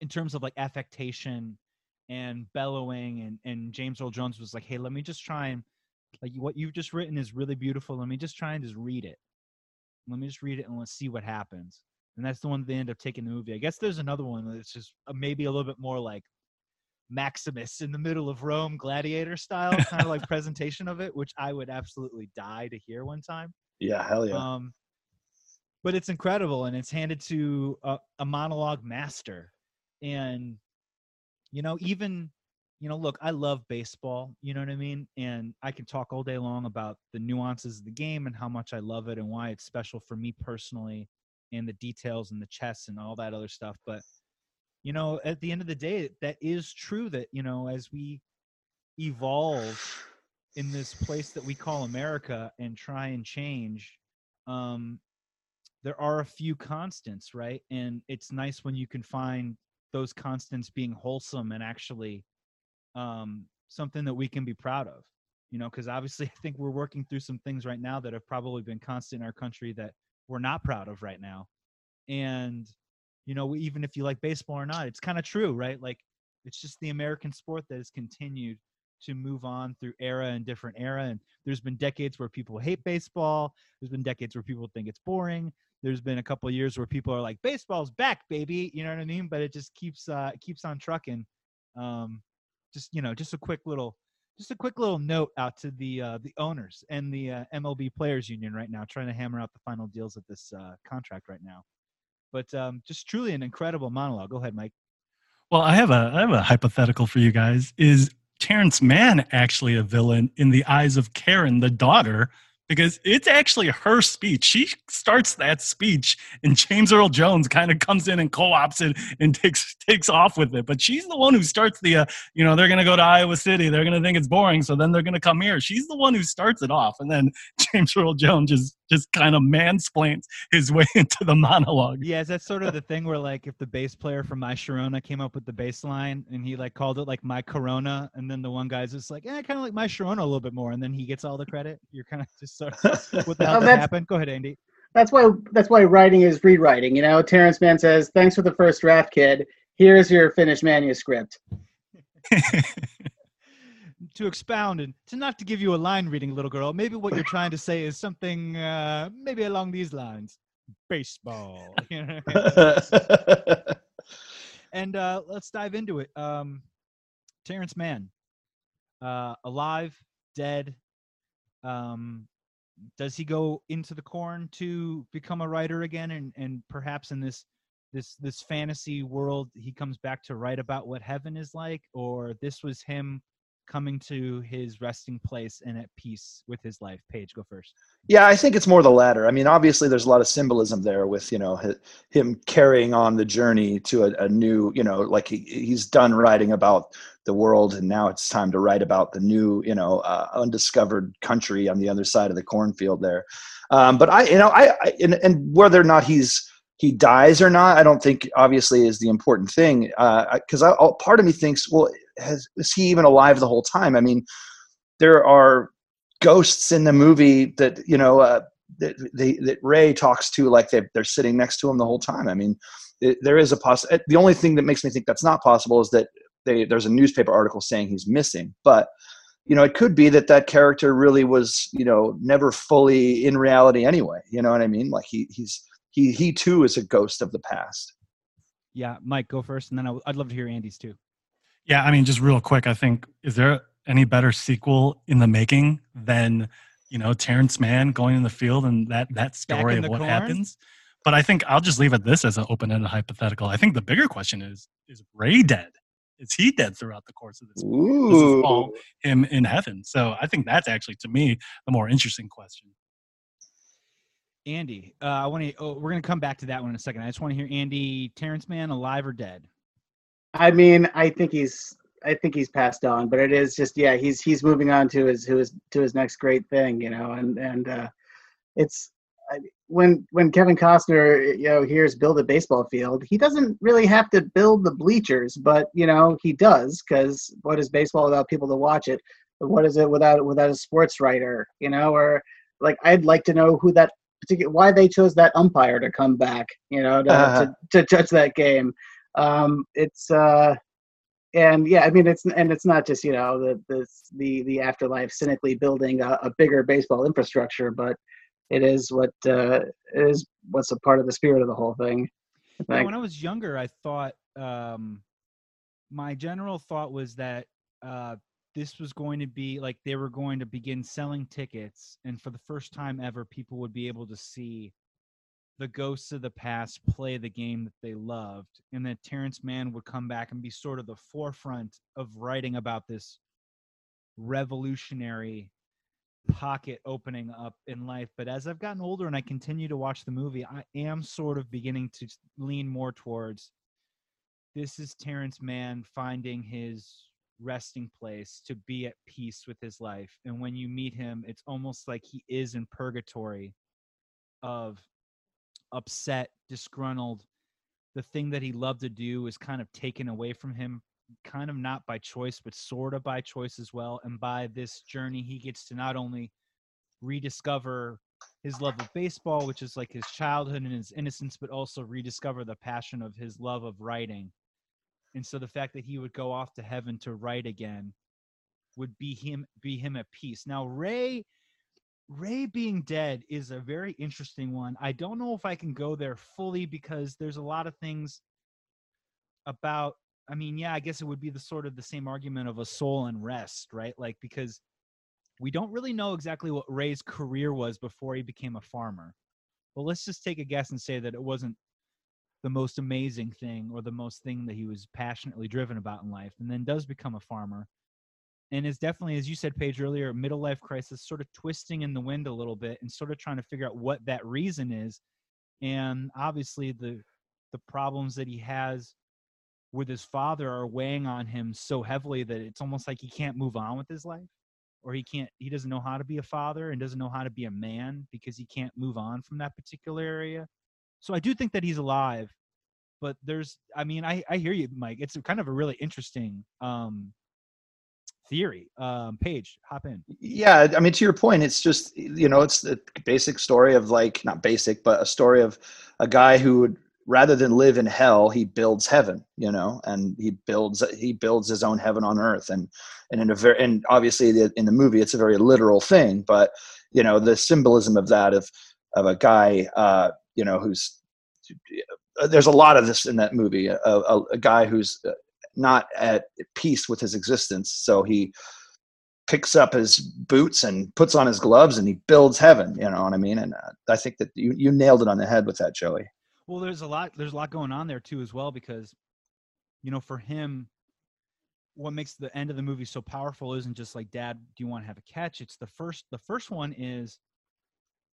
in terms of like affectation and bellowing. And and James Earl Jones was like, hey, let me just try and like what you've just written is really beautiful. Let me just try and just read it. Let me just read it and let's see what happens and that's the one they end up taking the movie. I guess there's another one that's just uh, maybe a little bit more like Maximus in the middle of Rome, gladiator style kind of like presentation of it, which I would absolutely die to hear one time. Yeah. Hell yeah. Um, but it's incredible, and it's handed to a, a monologue master, and you know even you know look i love baseball you know what i mean and i can talk all day long about the nuances of the game and how much i love it and why it's special for me personally and the details and the chess and all that other stuff but you know at the end of the day that is true that you know as we evolve in this place that we call america and try and change um there are a few constants right? And it's nice when you can find those constants being wholesome and actually um something that we can be proud of you know because obviously i think we're working through some things right now that have probably been constant in our country that we're not proud of right now. And you know even if you like baseball or not it's kind of true right like it's just the american sport that has continued to move on through era and different era and there's been decades where people hate baseball there's been decades where people think it's boring there's been a couple years where people are like baseball's back baby you know what i mean but it just keeps uh keeps on trucking um just you know just a quick little just a quick little note out to the uh, the owners and the uh, MLB Players Union right now, trying to hammer out the final deals of this uh, contract right now. But um, just truly an incredible monologue. Go ahead, Mike. Well, I have a I have a hypothetical for you guys. Is Terrence Mann actually a villain in the eyes of Karen, the daughter? Because it's actually her speech. She starts that speech, and James Earl Jones kind of comes in and co-ops it and takes takes off with it. But she's the one who starts the, uh, you know, they're going to go to Iowa City. They're going to think it's boring, so then they're going to come here. She's the one who starts it off, and then James Earl Jones just just kind of mansplains his way into the monologue. Yeah, is that sort of the thing where like if the bass player from My Sharona came up with the bass line and he like called it like My Corona, and then the one guy's just like, eh, kind of like My Sharona a little bit more, and then he gets all the credit. You're kind of just sort of what the hell Oh, did that's- Go ahead, Andy. That's why that's why writing is rewriting. You know, Terrence Mann says, "Thanks for the first draft, kid. Here's your finished manuscript." To expound and to not to give you a line reading, little girl. Maybe what you're trying to say is something uh, maybe along these lines. Baseball. and uh, let's dive into it. Um, Terrence Mann, uh, alive, dead. Um, does he go into the corn to become a writer again, and and perhaps in this this this fantasy world he comes back to write about what heaven is like, or this was him coming to his resting place and at peace with his life? Paige go first. Yeah, I think it's more the latter. I mean, obviously, there's a lot of symbolism there with you know hi- him carrying on the journey to a, a new, you know, like he, he's done writing about the world, and now it's time to write about the new, you know, uh, undiscovered country on the other side of the cornfield there. Um, but I, you know, I, I and, and whether or not he's he dies or not, I don't think obviously is the important thing. Because uh, part of me thinks, well, has, is he even alive the whole time? I mean, there are ghosts in the movie that you know uh, that, they, that Ray talks to like they, they're sitting next to him the whole time. I mean, it, there is a possible. The only thing that makes me think that's not possible is that they, there's a newspaper article saying he's missing, but you know, it could be that that character really was, you know, never fully in reality anyway. You know what I mean? Like he he's he he too is a ghost of the past. Yeah, Mike, go first, and then I, I'd love to hear Andy's too. Yeah, I mean, just real quick, I think is there any better sequel in the making than you know Terrence Mann going in the field and that that story of what corn? happens? But I think I'll just leave it this as an open-ended hypothetical. I think the bigger question is: Is Ray dead? Is he dead throughout the course of this? Ooh. Does this fall him in heaven? So I think that's actually, to me, the more interesting question. Andy, uh, I want to. Oh, we're going to come back to that one in a second. I just want to hear Andy Terrence man alive or dead. I mean, I think he's. I think he's passed on, but it is just yeah, he's he's moving on to his to his to his next great thing, you know, and and uh, it's I, when when Kevin Costner you know hears build a baseball field, he doesn't really have to build the bleachers, but you know he does because what is baseball without people to watch it? What is it without without a sports writer? You know, or like I'd like to know who that particular why they chose that umpire to come back. You know, to uh-huh. to, to judge that game. Um, it's uh, and yeah, I mean it's and it's not just you know the the the, the afterlife cynically building a, a bigger baseball infrastructure, but it is what uh, is what's a part of the spirit of the whole thing. Yeah, when I was younger, I thought um, my general thought was that uh, this was going to be like they were going to begin selling tickets, and for the first time ever, people would be able to see the ghosts of the past play the game that they loved, and that Terrence Mann would come back and be sort of the forefront of writing about this revolutionary pocket opening up in life. But as I've gotten older and I continue to watch the movie, I am sort of beginning to lean more towards this is Terrence Mann finding his resting place to be at peace with his life. And when you meet him, it's almost like he is in purgatory of upset, disgruntled. The thing that he loved to do is kind of taken away from him kind of not by choice, but sort of by choice as well. And by this journey, he gets to not only rediscover his love of baseball, which is like his childhood and his innocence, but also rediscover the passion of his love of writing. And so the fact that he would go off to heaven to write again would be him be him at peace. Now Ray Ray being dead is a very interesting one. I don't know if I can go there fully because there's a lot of things about I mean, yeah, I guess it would be the sort of the same argument of a soul and rest, right? Like because we don't really know exactly what Ray's career was before he became a farmer. But let's just take a guess and say that it wasn't the most amazing thing or the most thing that he was passionately driven about in life and then does become a farmer. And is definitely as you said Paige earlier middle life crisis sort of twisting in the wind a little bit and sort of trying to figure out what that reason is. And obviously the the problems that he has with his father are weighing on him so heavily that it's almost like he can't move on with his life or he can't he doesn't know how to be a father and doesn't know how to be a man because he can't move on from that particular area so i do think that he's alive but there's i mean i i hear you mike it's kind of a really interesting um theory um Paige hop in. Yeah i mean to your point it's just you know it's the basic story of like not basic but a story of a guy who would rather than live in hell he builds heaven you know and he builds he builds his own heaven on earth and and in a very and obviously the, in the movie it's a very literal thing but you know the symbolism of that of of a guy uh you know who's there's a lot of this in that movie a, a, a guy who's not at peace with his existence so he picks up his boots and puts on his gloves and he builds heaven you know what i mean and uh, i think that you, you nailed it on the head with that joey well, there's a lot. There's a lot going on there too, as well, because you know, for him, what makes the end of the movie so powerful isn't just like, "Dad, do you want to have a catch?" It's the first. The first one is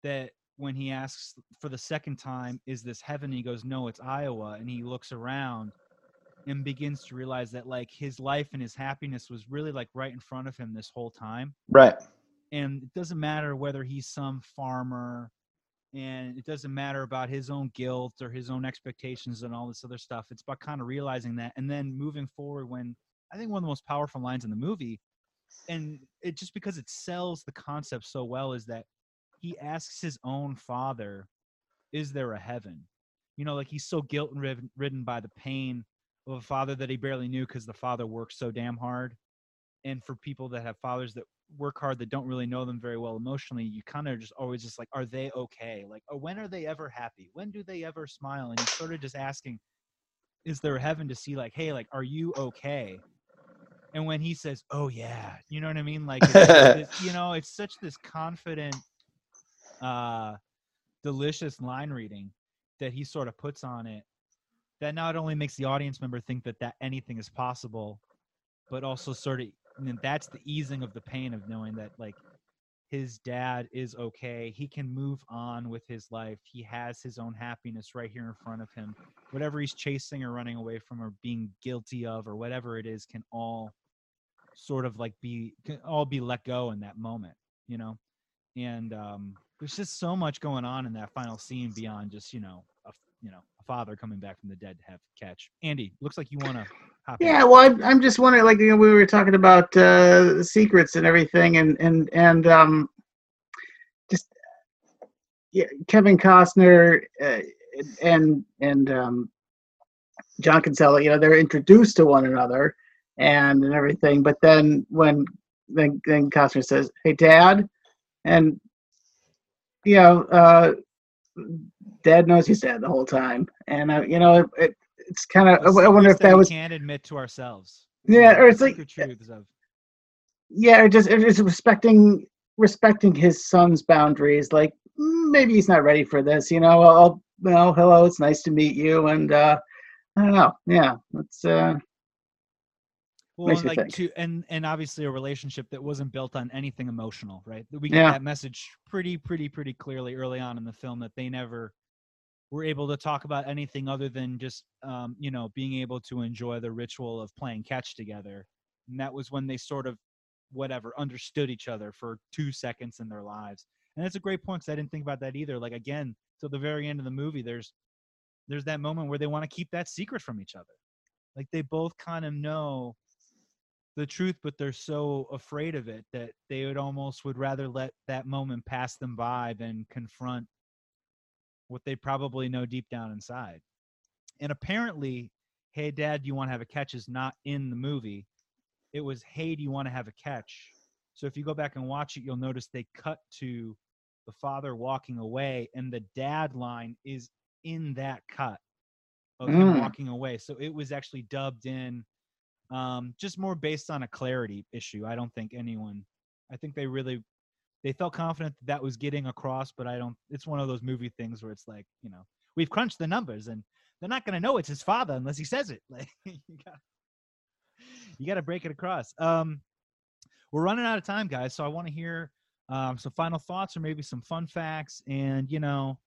that when he asks for the second time, "Is this heaven?" he goes, "No, it's Iowa," and he looks around and begins to realize that like his life and his happiness was really like right in front of him this whole time. Right. And it doesn't matter whether he's some farmer and it doesn't matter about his own guilt or his own expectations and all this other stuff. It's about kind of realizing that and then moving forward when I think one of the most powerful lines in the movie, and it just because it sells the concept so well, is that he asks his own father, Is there a heaven? You know, like he's so guilt ridden, ridden by the pain of a father that he barely knew because the father worked so damn hard. And for people that have fathers that work hard that don't really know them very well emotionally, you kind of just always just like, are they okay? Like, or when are they ever happy? When do they ever smile? And you sort of just asking, is there a heaven to see like, hey, like, are you okay? And when he says, "Oh yeah," you know what I mean? Like, it's, it's, you know, it's such this confident, uh, delicious line reading that he sort of puts on it that not only makes the audience member think that that anything is possible, but also sort of that's the easing of the pain of knowing that like his dad is okay. He can move on with his life. He has his own happiness right here in front of him. Whatever he's chasing or running away from or being guilty of or whatever it is can all sort of like be can all be let go in that moment, you know? And um there's just so much going on in that final scene beyond just, you know, a you know, a father coming back from the dead to have catch. Andy, looks like you want to hop in. Yeah, well, I'm, I'm just wondering, like you know, we were talking about uh, secrets and everything, and and and um, just yeah, Kevin Costner uh, and and um, John Kinsella, you know, they're introduced to one another and and everything, but then when then then Costner says, "Hey, Dad," and you know, uh, Dad knows he's dead the whole time, and uh, you know, it, it it's kind of. I, wonder if that we was can't admit to ourselves. Yeah, or it's like- truths of yeah, or just or just respecting respecting his son's boundaries. Like mm, maybe he's not ready for this. You know, I'll you know, hello, it's nice to meet you, and uh, I don't know. Yeah, it's uh, well, and like to and and obviously a relationship that wasn't built on anything emotional, right? We get Yeah. that message pretty, pretty, pretty clearly early on in the film that they never were able to talk about anything other than just um, you know being able to enjoy the ritual of playing catch together, and that was when they sort of whatever understood each other for two seconds in their lives. And that's a great point because I didn't think about that either. Like again, till the very end of the movie, there's there's that moment where they want to keep that secret from each other. Like they both kind of know the truth, but they're so afraid of it that they would almost would rather let that moment pass them by than confront what they probably know deep down inside. And apparently, hey dad, do you want to have a catch is not in the movie. It was hey, do you want to have a catch? So if you go back and watch it, you'll notice they cut to the father walking away, and the dad line is in that cut of him Mm. walking away. So it was actually dubbed in, um, just more based on a clarity issue. I don't think anyone. I think they really they felt confident that that was getting across, but I don't. It's one of those movie things where it's like you know we've crunched the numbers and they're not gonna know it's his father unless he says it. Like you got you got to break it across. Um, we're running out of time, guys. So I want to hear um, some final thoughts or maybe some fun facts. And you know,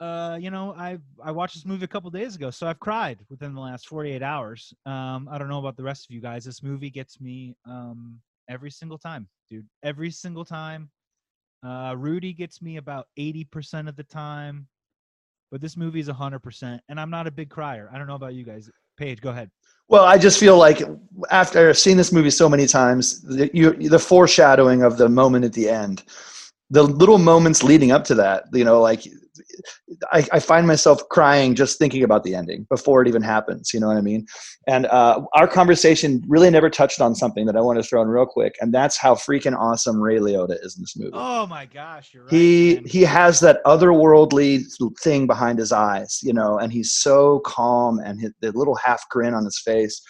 uh, you know, I I watched this movie a couple days ago, so I've cried within the last 48 hours. Um, I don't know about the rest of you guys. This movie gets me um, every single time, dude. Every single time. Uh, Rudy gets me about 80% of the time, but this movie is 100%. And I'm not a big crier. I don't know about you guys. Paige, go ahead. Well, I just feel like after I've seen this movie so many times, the, you, the foreshadowing of the moment at the end, the little moments leading up to that, you know, like I, I find myself crying just thinking about the ending before it even happens. You know what I mean? And uh, our conversation really never touched on something that I want to throw in real quick, and that's how freaking awesome Ray Liotta is in this movie Oh my gosh, you're right. he man. he has that otherworldly thing behind his eyes you know and he's so calm and his, the little half grin on his face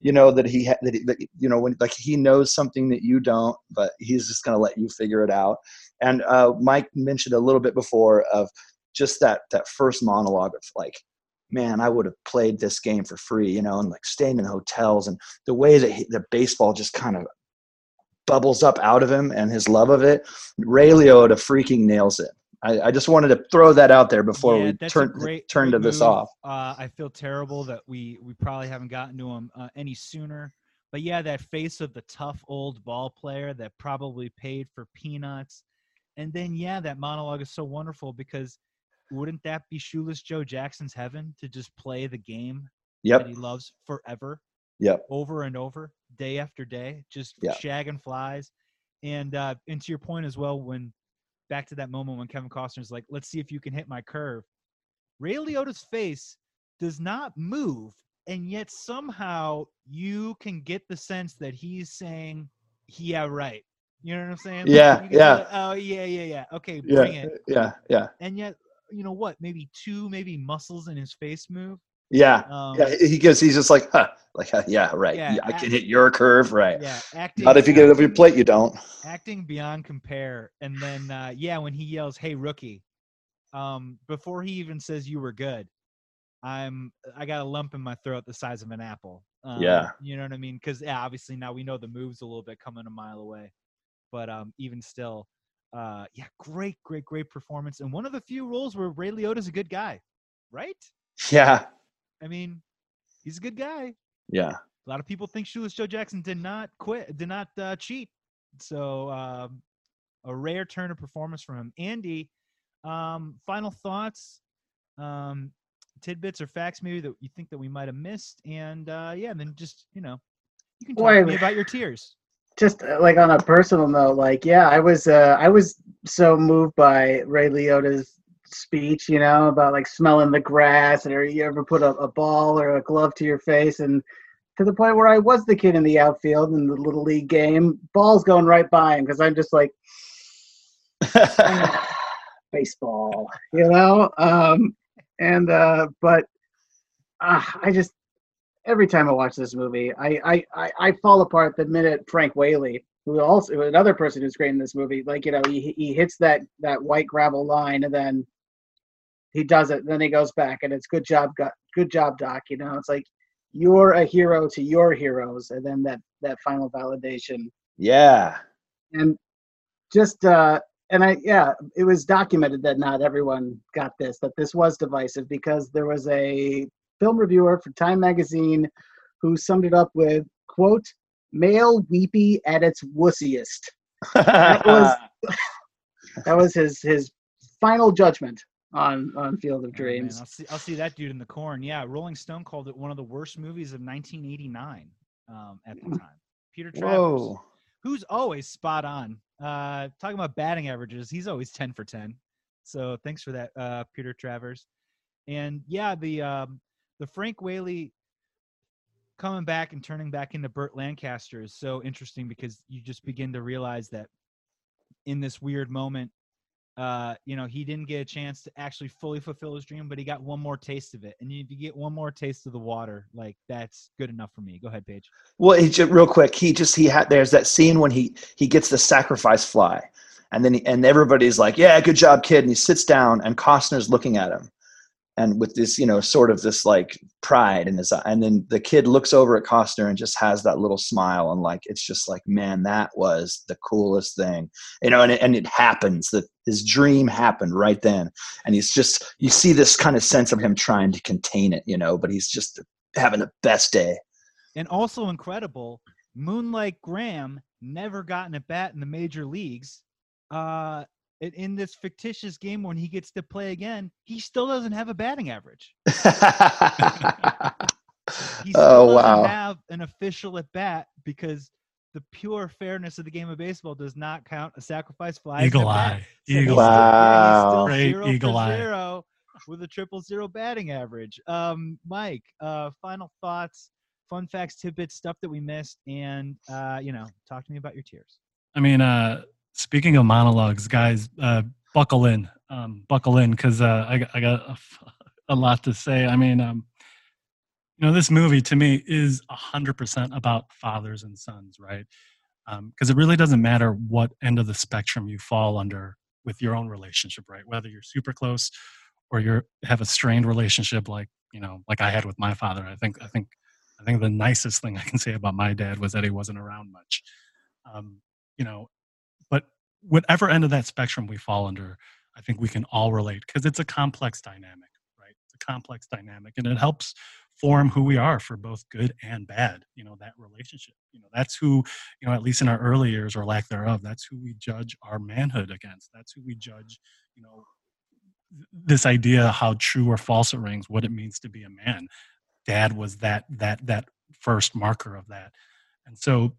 you know that he that, he, that you know when like he knows something that you don't but he's just going to let you figure it out and uh, mike mentioned a little bit before of just that that first monologue of like man i would have played this game for free you know and like staying in hotels and the way that he, the baseball just kind of bubbles up out of him and his love of it Ray Liotta freaking nails it. I, I just wanted to throw that out there before Yeah, we turn great, turn to this move. off. Uh, I feel terrible that we we probably haven't gotten to him uh, any sooner. But yeah, that face of the tough old ball player that probably paid for peanuts And then yeah, that monologue is so wonderful because wouldn't that be shoeless Joe Jackson's heaven to just play the game Yep. that he loves forever, Yep. over and over, day after day, just Yeah. shagging flies. And uh, and to your point as well, when back to that moment when Kevin Costner's like, "Let's see if you can hit my curve." Ray Liotta's face does not move, and yet somehow you can get the sense that he's saying, "Yeah, right." You know what I'm saying? Yeah, can yeah. feel, Oh yeah, yeah, yeah. Okay, Yeah. bring it. Yeah. Yeah. And yet, you know what? Maybe two, maybe muscles in his face move. Yeah. Um, Yeah. He gives. He's just like, huh, like, huh, yeah, right. Yeah, Yeah, I can hit your curve, right? yeah, acting. Not if you get it over your plate, you don't. acting beyond compare and then uh yeah when he yells hey rookie um before he even says you were good i'm i got a lump in my throat the size of an apple um, Yeah. you know what i mean because yeah obviously now we know the moves a little bit coming a mile away but um even still uh yeah great great great performance and one of the few roles where ray liotta's a good guy right Yeah. i mean he's a good guy Yeah. a lot of people think Shoeless Joe Jackson did not quit, did not uh, cheat. So um, a rare turn of performance from him. Andy, um, final thoughts, um, tidbits or facts maybe that you think that we might have missed, and uh, yeah, and then just you know, you can talk to me about your tears. Just uh, like on a personal note, like yeah, I was uh, I was so moved by Ray Liotta's speech, you know, about like smelling the grass, or you ever put a, a ball or a glove to your face, and to the point where I was the kid in the outfield in the little league game, balls going right by him because I'm just like baseball, you know. Um, and uh, but uh, I just every time I watch this movie, I, I I I fall apart the minute Frank Whaley, who also another person who's great in this movie, like you know he he hits that that white gravel line and then he does it, then he goes back and it's good job, good job, Doc. You know, it's like you're a hero to your heroes, and then that that final validation yeah. and just uh and i yeah it was documented that not everyone got this that this was divisive because there was a film reviewer for time magazine who summed it up with quote male weepy at its wussiest That was- that was his his final judgment on on field of Oh, dreams I'll see. I'll see that dude in the corn. Yeah, Rolling Stone called it one of the worst movies of 1989 um, at the time. Peter Travers. Whoa. who's always spot on. Uh, talking about batting averages, he's always ten for ten. So thanks for that, uh, Peter Travers. And yeah, the um, the Frank Whaley coming back and turning back into Burt Lancaster is so interesting because you just begin to realize that in this weird moment, uh, you know, he didn't get a chance to actually fully fulfill his dream, but he got one more taste of it. And if you get one more taste of the water, like that's good enough for me. Go ahead, Paige. Well, just, real quick, he just he had there's that scene when he he gets the sacrifice fly, and then he, and everybody's like, "Yeah, good job, kid," and he sits down, and Costner's looking at him, and with this you know sort of this like pride in his eye, and then the kid looks over at Costner and just has that little smile, and like it's just like, man, that was the coolest thing, you know, and it, and it happens that his dream happened right then, and he's just you see this kind of sense of him trying to contain it, you know, but he's just having the best day. And also incredible, Moonlight Graham never gotten a bat in the major leagues. Uh, in- in this fictitious game when he gets to play again, he still doesn't have a batting average. He still oh doesn't wow! have an official at bat because the pure fairness of the game of baseball does not count a sacrifice fly. as Eagle eye. So Eagle still- eye. yeah, still Great eagle eye. zero with a triple zero batting average. Um, Mike, uh, final thoughts, fun facts, tidbits, stuff that we missed, and uh, you know, talk to me about your tears. I mean, uh, speaking of monologues, guys, uh, buckle in, um, buckle in, because uh, I, I got a, a lot to say. I mean, um, you know, this movie to me is hundred percent about fathers and sons, right? Because it really doesn't matter what end of the spectrum you fall under with your own relationship, right? Whether you're super close or you're have a strained relationship, like you know, like I had with my father. I think, I think, I think the nicest thing I can say about my dad was that he wasn't around much. Um, you know, whatever end of that spectrum we fall under, I think we can all relate because it's a complex dynamic, right? It's a complex dynamic, and it helps form who we are for both good and bad. You know, that relationship. You know, that's who, you know, at least in our early years or lack thereof, that's who we judge our manhood against. That's who we judge, you know, this idea how true or false it rings, what it means to be a man. Dad was that that that first marker of that. And so,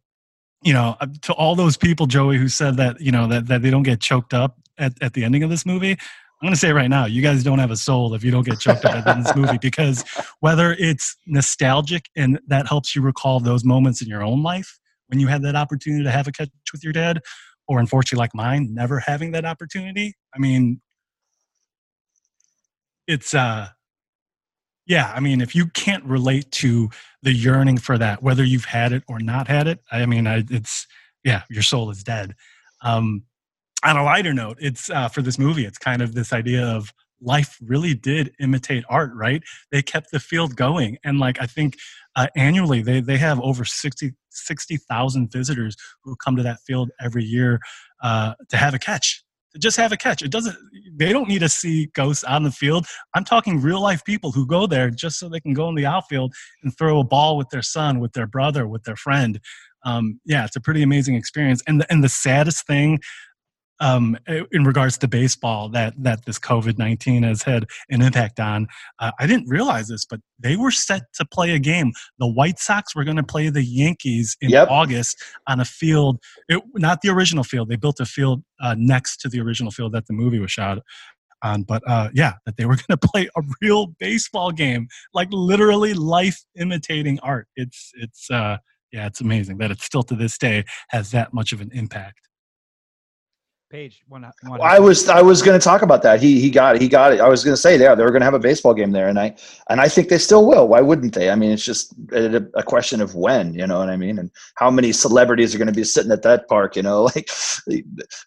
you know, uh, to all those people, Joey, who said that, you know, that, that they don't get choked up at, at the ending of this movie, I'm going to say right now, you guys don't have a soul if you don't get choked up in this movie because whether it's nostalgic and that helps you recall those moments in your own life when you had that opportunity to have a catch with your dad, or unfortunately, like mine, never having that opportunity. I mean, it's, uh, yeah, I mean, if you can't relate to the yearning for that, whether you've had it or not had it, I mean, I, it's, yeah, your soul is dead. Um, on a lighter note, it's uh, for this movie, it's kind of this idea of life really did imitate art, right? They kept the field going. And like, I think uh, annually they, they have over 60, 60,000 visitors who come to that field every year uh, to have a catch just have a catch. It doesn't. They don't need to see ghosts on the field. I'm talking real life people who go there just so they can go in the outfield and throw a ball with their son, with their brother, with their friend. Um, yeah, it's a pretty amazing experience. And the, and the saddest thing um, in regards to baseball that that this COVID nineteen has had an impact on. Uh, I didn't realize this, but they were set to play a game. The White Sox were going to play the Yankees in yep. August on a field, it, not the original field. They built a field uh, next to the original field that the movie was shot on. But uh, yeah, that they were going to play a real baseball game, like literally life imitating art. It's it's uh, yeah, it's amazing that it still to this day has that much of an impact. Page one. one I was I was going to talk about that. He he got it. He got it. I was going to say yeah, they were going to have a baseball game there, and I and I think they still will. Why wouldn't they? I mean, it's just a, a question of when. You know what I mean? And how many celebrities are going to be sitting at that park? You know, like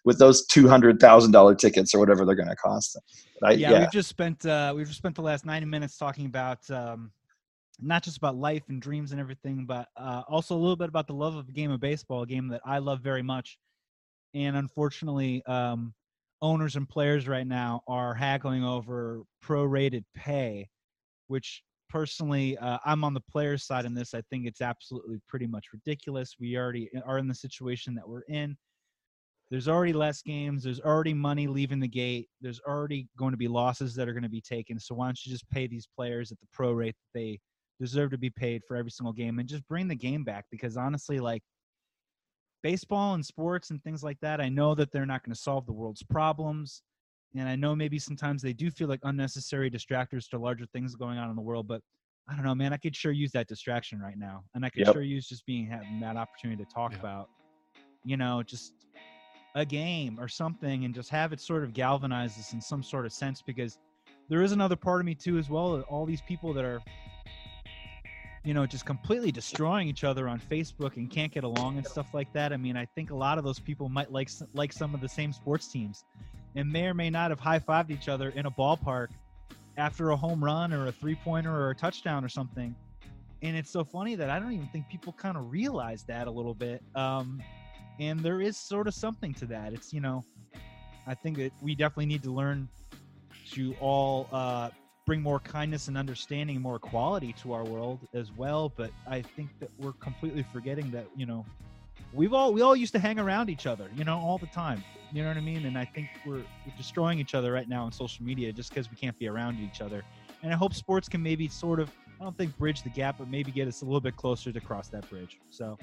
with those two hundred thousand dollar tickets or whatever they're going to cost them. I, yeah, yeah, we've just spent uh, we've just spent the last ninety minutes talking about. Um, not just about life and dreams and everything, but uh, also a little bit about the love of the game of baseball, a game that I love very much and unfortunately, um, owners and players right now are haggling over prorated pay, which personally, uh, I'm on the players' side in this. I think it's absolutely pretty much ridiculous. We already are in the situation that we're in. There's already less games. There's already money leaving the gate. There's already going to be losses that are going to be taken. So why don't you just pay these players at the pro rate that they deserve to be paid for every single game and just bring the game back? Because honestly, like baseball and sports and things like that, I know that they're not going to solve the world's problems. And I know maybe sometimes they do feel like unnecessary distractors to larger things going on in the world, but I don't know, man. I could sure use that distraction right now, and I could yep. sure use just being having that opportunity to talk about, you know, just a game or something, and just have it sort of galvanize us in some sort of sense. Because there is another part of me too, as well. All these people that are you know, just completely destroying each other on Facebook and can't get along and stuff like that. I mean, I think a lot of those people might like like some of the same sports teams, and may or may not have high fived each other in a ballpark after a home run or a three pointer or a touchdown or something. And it's so funny that I don't even think people kind of realize that a little bit. Um, and there is sort of something to that. It's you know, I think that we definitely need to learn to all uh, bring more kindness and understanding, more equality to our world as well. But I think that we're completely forgetting that you know we've all we all used to hang around each other, you know, all the time. You know what I mean? And I think we're, we're destroying each other right now on social media just because we can't be around each other. And I hope sports can maybe sort of I don't think bridge the gap, but maybe get us a little bit closer to cross that bridge. So,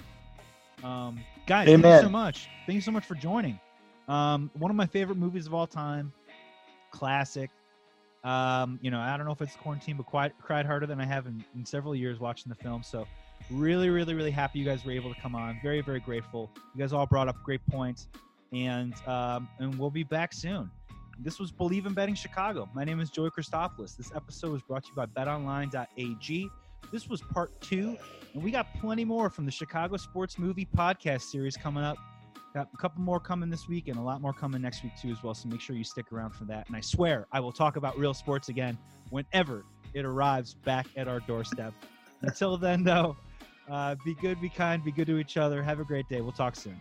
um, guys, Amen. thank you so much. Thank you so much for joining. Um, one of my favorite movies of all time, classic. Um, you know, I don't know if it's quarantine, but quite, cried harder than I have in, in several years watching the film. So, really, really, really happy you guys were able to come on. Very, very grateful. You guys all brought up great points, and um, and we'll be back soon. This was Bleav in Betting Chicago. My name is Joey Christopoulos. This episode was brought to you by BetOnline.ag. This was part two, and we got plenty more from the Chicago Sports Movie Podcast series coming up. Got a couple more coming this week and a lot more coming next week too as well. So make sure you stick around for that. And I swear I will talk about real sports again whenever it arrives back at our doorstep. Until then, though, uh, be good, be kind, be good to each other. Have a great day. We'll talk soon.